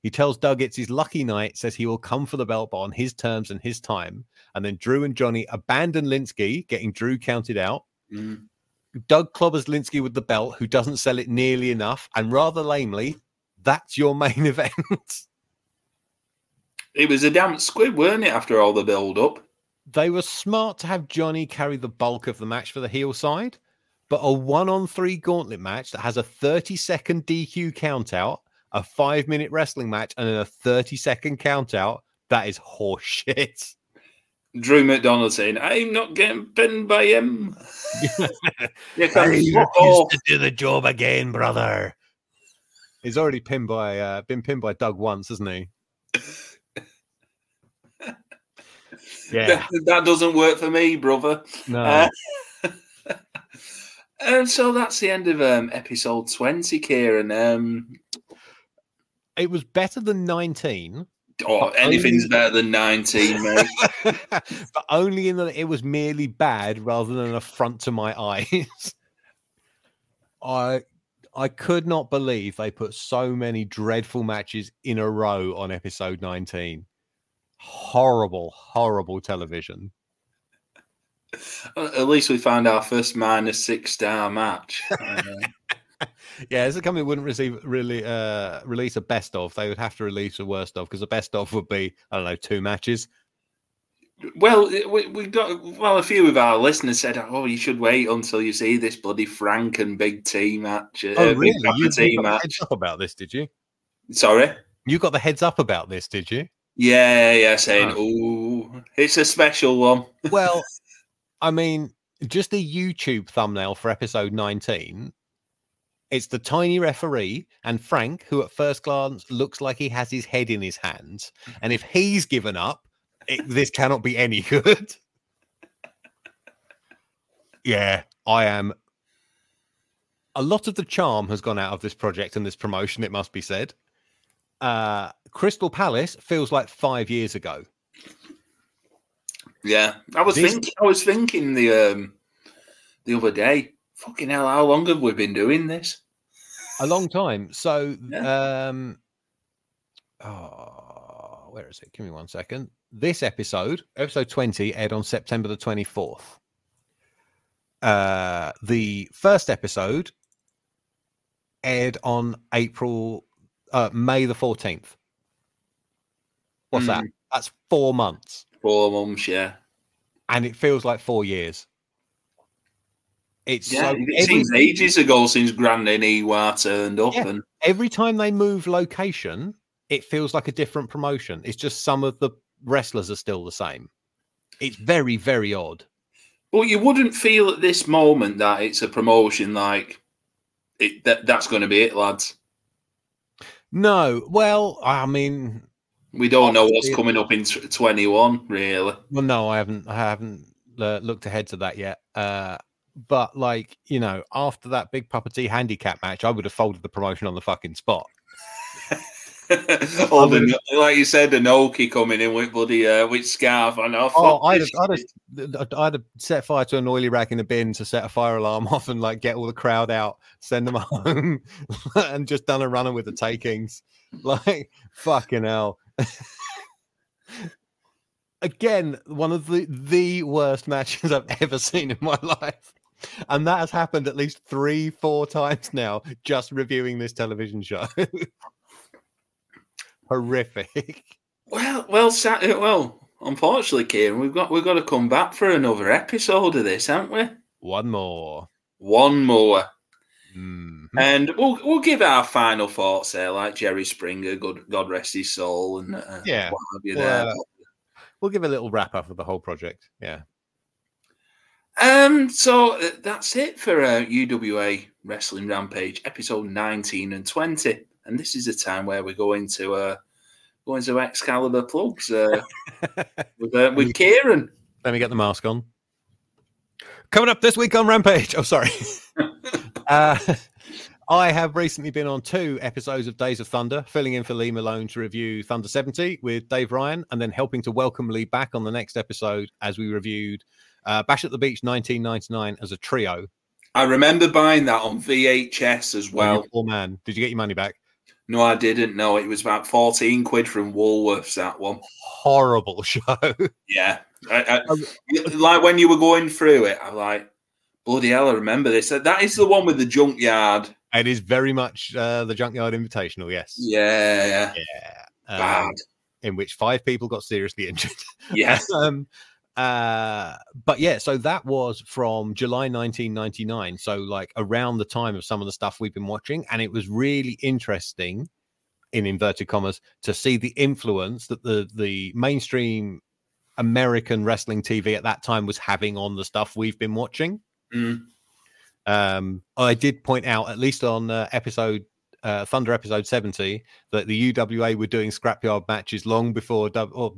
He tells Doug it's his lucky night, says he will come for the belt, but on his terms and his time. And then Drew and Johnny abandon Lynskey, getting Drew counted out. Mm. Doug clobbers Lynskey with the belt, who doesn't sell it nearly enough, and rather lamely, that's your main event. It was a damn squid, weren't it? After all the build up, they were smart to have Johnny carry the bulk of the match for the heel side, but a one on three gauntlet match that has a 30 second DQ count out, a five minute wrestling match, and then a 30 second count out, that is horseshit. Drew McDonald saying, "I'm not getting pinned by him." yeah, I can to do the job again, brother. He's already pinned by uh, been pinned by Doug once, hasn't he? yeah, That, that doesn't work for me, brother. no. Uh, and so that's the end of um, episode twenty, Kieran. Um, it was better than 19, oh, anything's only- better than nineteen, mate. but only in that it was merely bad rather than an affront to my eyes. I I could not believe they put so many dreadful matches in a row on episode 19. Horrible, horrible television. At least we found our first minus six star match. Yeah, as a company wouldn't receive really uh release a best of, they would have to release a worst of because the best of would be, I don't know, two matches. well, we, we got well. A few of our listeners said, "Oh, you should wait until you see this bloody Frank and Big T match." uh, Oh, really? You, T you got the match. heads up about this, did you? Sorry. You got the heads up about this, did you? Yeah, yeah, saying, Oh. "Oh, it's a special one." Well, I mean, just the YouTube thumbnail for episode 19. It's the tiny referee and Frank, who at first glance looks like he has his head in his hands. And if he's given up, it, this cannot be any good. Yeah, I am. A lot of the charm has gone out of this project and this promotion, it must be said. Uh, Crystal Palace feels like five years ago. Yeah, I was This- thinking. I was thinking the um the other day. Fucking hell! How long have we been doing this? A long time. So, Yeah. um, oh, where is it? Give me one second. This episode, episode 20, aired on September the 24th. Uh, the first episode aired on April, uh, May the 14th. What's that? Mm. That's four months. Four months. Yeah. And it feels like four years. It's Yeah. so it every, seems ages ago since Grandin Iwa turned up, Yeah. and every time they move location, it feels like a different promotion. It's just some of the wrestlers are still the same. It's very, very odd. but you wouldn't feel at this moment that it's a promotion like it. That, that's going to be it, lads. No, well, I mean, We don't know what's coming up in tw- twenty one, really. well, no, I haven't, I haven't uh, looked ahead to that yet. Uh, but like, you know, after that big puppeteer handicap match, I would have folded the promotion on the fucking spot. or the, like you said, the Noki coming in with bloody uh, with scarf on. Oh, Oh, I'd have, I'd, have, I'd have set fire to an oily rag in the bin to set a fire alarm off and like get all the crowd out, send them home, and just done a runner with the takings. Like fucking hell. Again, one of the the worst matches I've ever seen in my life. And that has happened at least three, four times now, just reviewing this television show. Horrific. Well, well, uh, well. Unfortunately, Kieran, we've got we've got to come back for another episode of this, haven't we? One more. One more, Mhm. and we'll we'll give our final thoughts there, like Jerry Springer, God God rest his soul, and uh, Yeah. what have you Well, there. uh, We'll give a little wrap up of the whole project. Yeah. Um, so uh, that's it for uh, UWA Wrestling Rampage episode 19 and 20. And this is the time where we're going to uh, go into Excalibur plugs uh, with, uh, with Kieran. Let me get the mask on. Coming up this week on Rampage. Oh, sorry. uh, I have recently been on two episodes of Days of Thunder, filling in for Lee Malone to review Thunder 70 with Dave Ryan, and then helping to welcome Lee back on the next episode as we reviewed uh, Bash at the Beach 1999 as a trio. I remember buying that on VHS as Well, poor man. Did you get your money back? No, I didn't know. It was about 14 quid from Woolworths, that one. Horrible show. Yeah. I, Um, I, like when you were going through it, I'm like, bloody hell, I remember this. That is the one with the junkyard. it is very much uh, the Junkyard Invitational, yes. Yeah, yeah. Yeah. Um, Bad. in which five people got seriously injured. Yeah. um, uh, but yeah, so that was from July 1999. So, like around the time of some of the stuff we've been watching. And it was really interesting, in inverted commas, to see the influence that the, the mainstream American wrestling TV at that time was having on the stuff we've been watching. Mm. Um, I did point out, at least on uh, episode uh, Thunder episode 70, that the UWA were doing scrapyard matches long before, or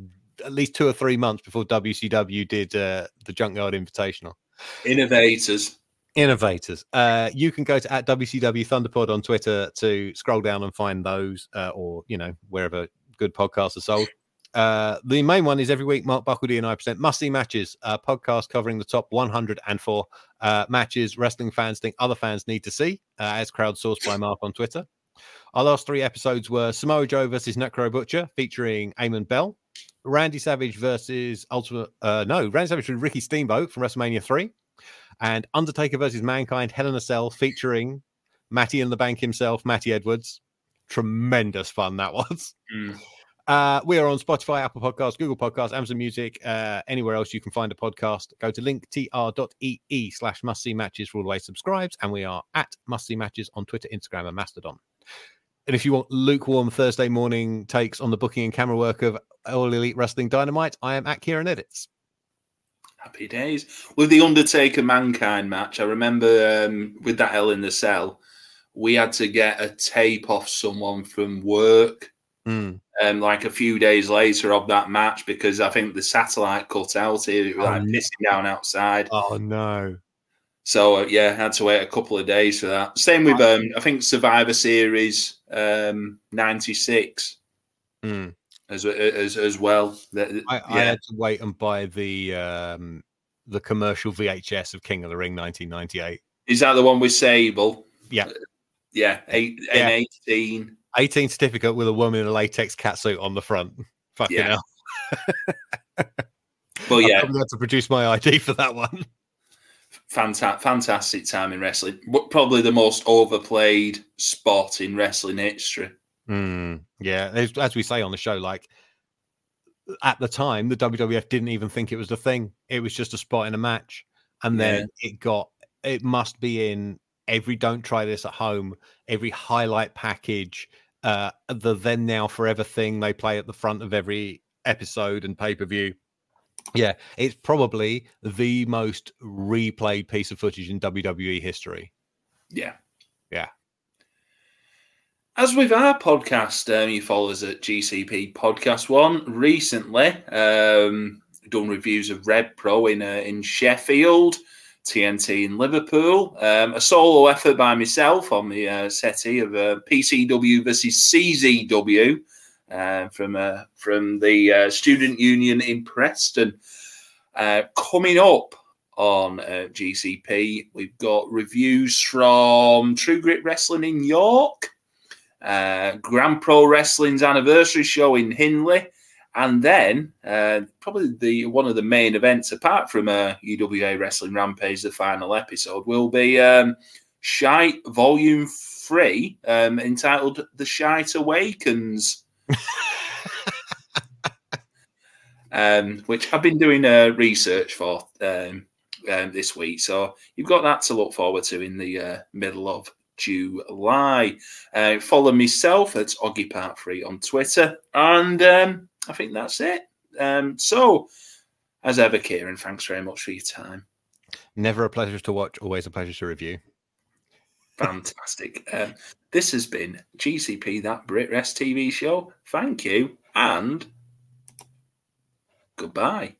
at least two or three months before WCW did uh, the Junkyard Invitational. Innovators. Innovators. Uh, you can go to at WCW Thunderpod on Twitter to scroll down and find those, uh, or you know wherever good podcasts are sold. Uh, the main one is every week. Mark Buckledy and I present Must See Matches, a podcast covering the top 104 uh, matches wrestling fans think other fans need to see, uh, as crowdsourced by Mark on Twitter. Our last three episodes were Samoa Joe versus Necro Butcher, featuring Eamon Bell, Randy Savage versus Ultimate. Uh, no, Randy Savage with Ricky Steamboat from WrestleMania 3, and Undertaker versus Mankind, Hell in a Cell, featuring Matty in the Bank himself, Matty Edwards. Tremendous fun that was. Mm. Uh, we are on Spotify, Apple Podcasts, Google Podcasts, Amazon Music, uh, anywhere else you can find a podcast. Go to linktr.ee slash must see matches for all the way subscribes. And we are at must see matches on Twitter, Instagram, and Mastodon. And if you want lukewarm Thursday morning takes on the booking and camera work of All Elite Wrestling Dynamite, I am at Kieran Edits. Happy days. With the Undertaker Mankind match, I remember um, with that Hell in the Cell, we had to get a tape off someone from work Mm. um, like a few days later of that match because I think the satellite cut out here. It was Oh, like no. pissing down outside. Oh, no. So uh, yeah, had to wait a couple of days for that. Same with um, I think Survivor Series um, '96 Mm. As as as well. I, I had to wait and buy the um, the commercial VHS of King of the Ring 1998. is that the one with Sable? Yeah. yeah, eight Yeah. and eighteen. 18 certificate with a woman in a latex catsuit on the front. Fucking Yeah. hell. But yeah, probably had to produce my ID for that one. fantastic, fantastic time in wrestling. Probably the most overplayed spot in wrestling history. Mm, yeah, as, as we say on the show, like at the time, the WWF didn't even think it was the thing. It was just a spot in a match, and then it got. It must be in every. Don't try this at home. Every highlight package, uh, the then now forever thing they play at the front of every episode and pay per view. Yeah, it's probably the most replayed piece of footage in WWE history. Yeah. Yeah. As with our podcast, um, you follow us at GCP Podcast One. Recently, um, done reviews of Rev Pro in uh, in Sheffield, TNT in Liverpool. Um, a solo effort by myself on the uh, settee of uh, PCW versus CZW uh, from uh, from the uh, Student Union in Preston. Uh, coming up on GCP, we've got reviews from True Grit Wrestling in York, uh, Grand Pro Wrestling's anniversary show in Hinley, and then uh, probably the one of the main events, apart from uh, UWA Wrestling Rampage, the final episode, will be um, Shite Volume Three, um, entitled "The Shite Awakens." um, which I've been doing uh, research for um, um, this week. So you've got that to look forward to in the uh, middle of July. Uh, follow myself at Oggy Part Free on Twitter, and um, I think that's it. Um, so, as ever, Kieran, thanks very much for your time. Never a pleasure to watch, always a pleasure to review. Fantastic. Um, this has been GCP, that BritWres TV show. Thank you, and goodbye.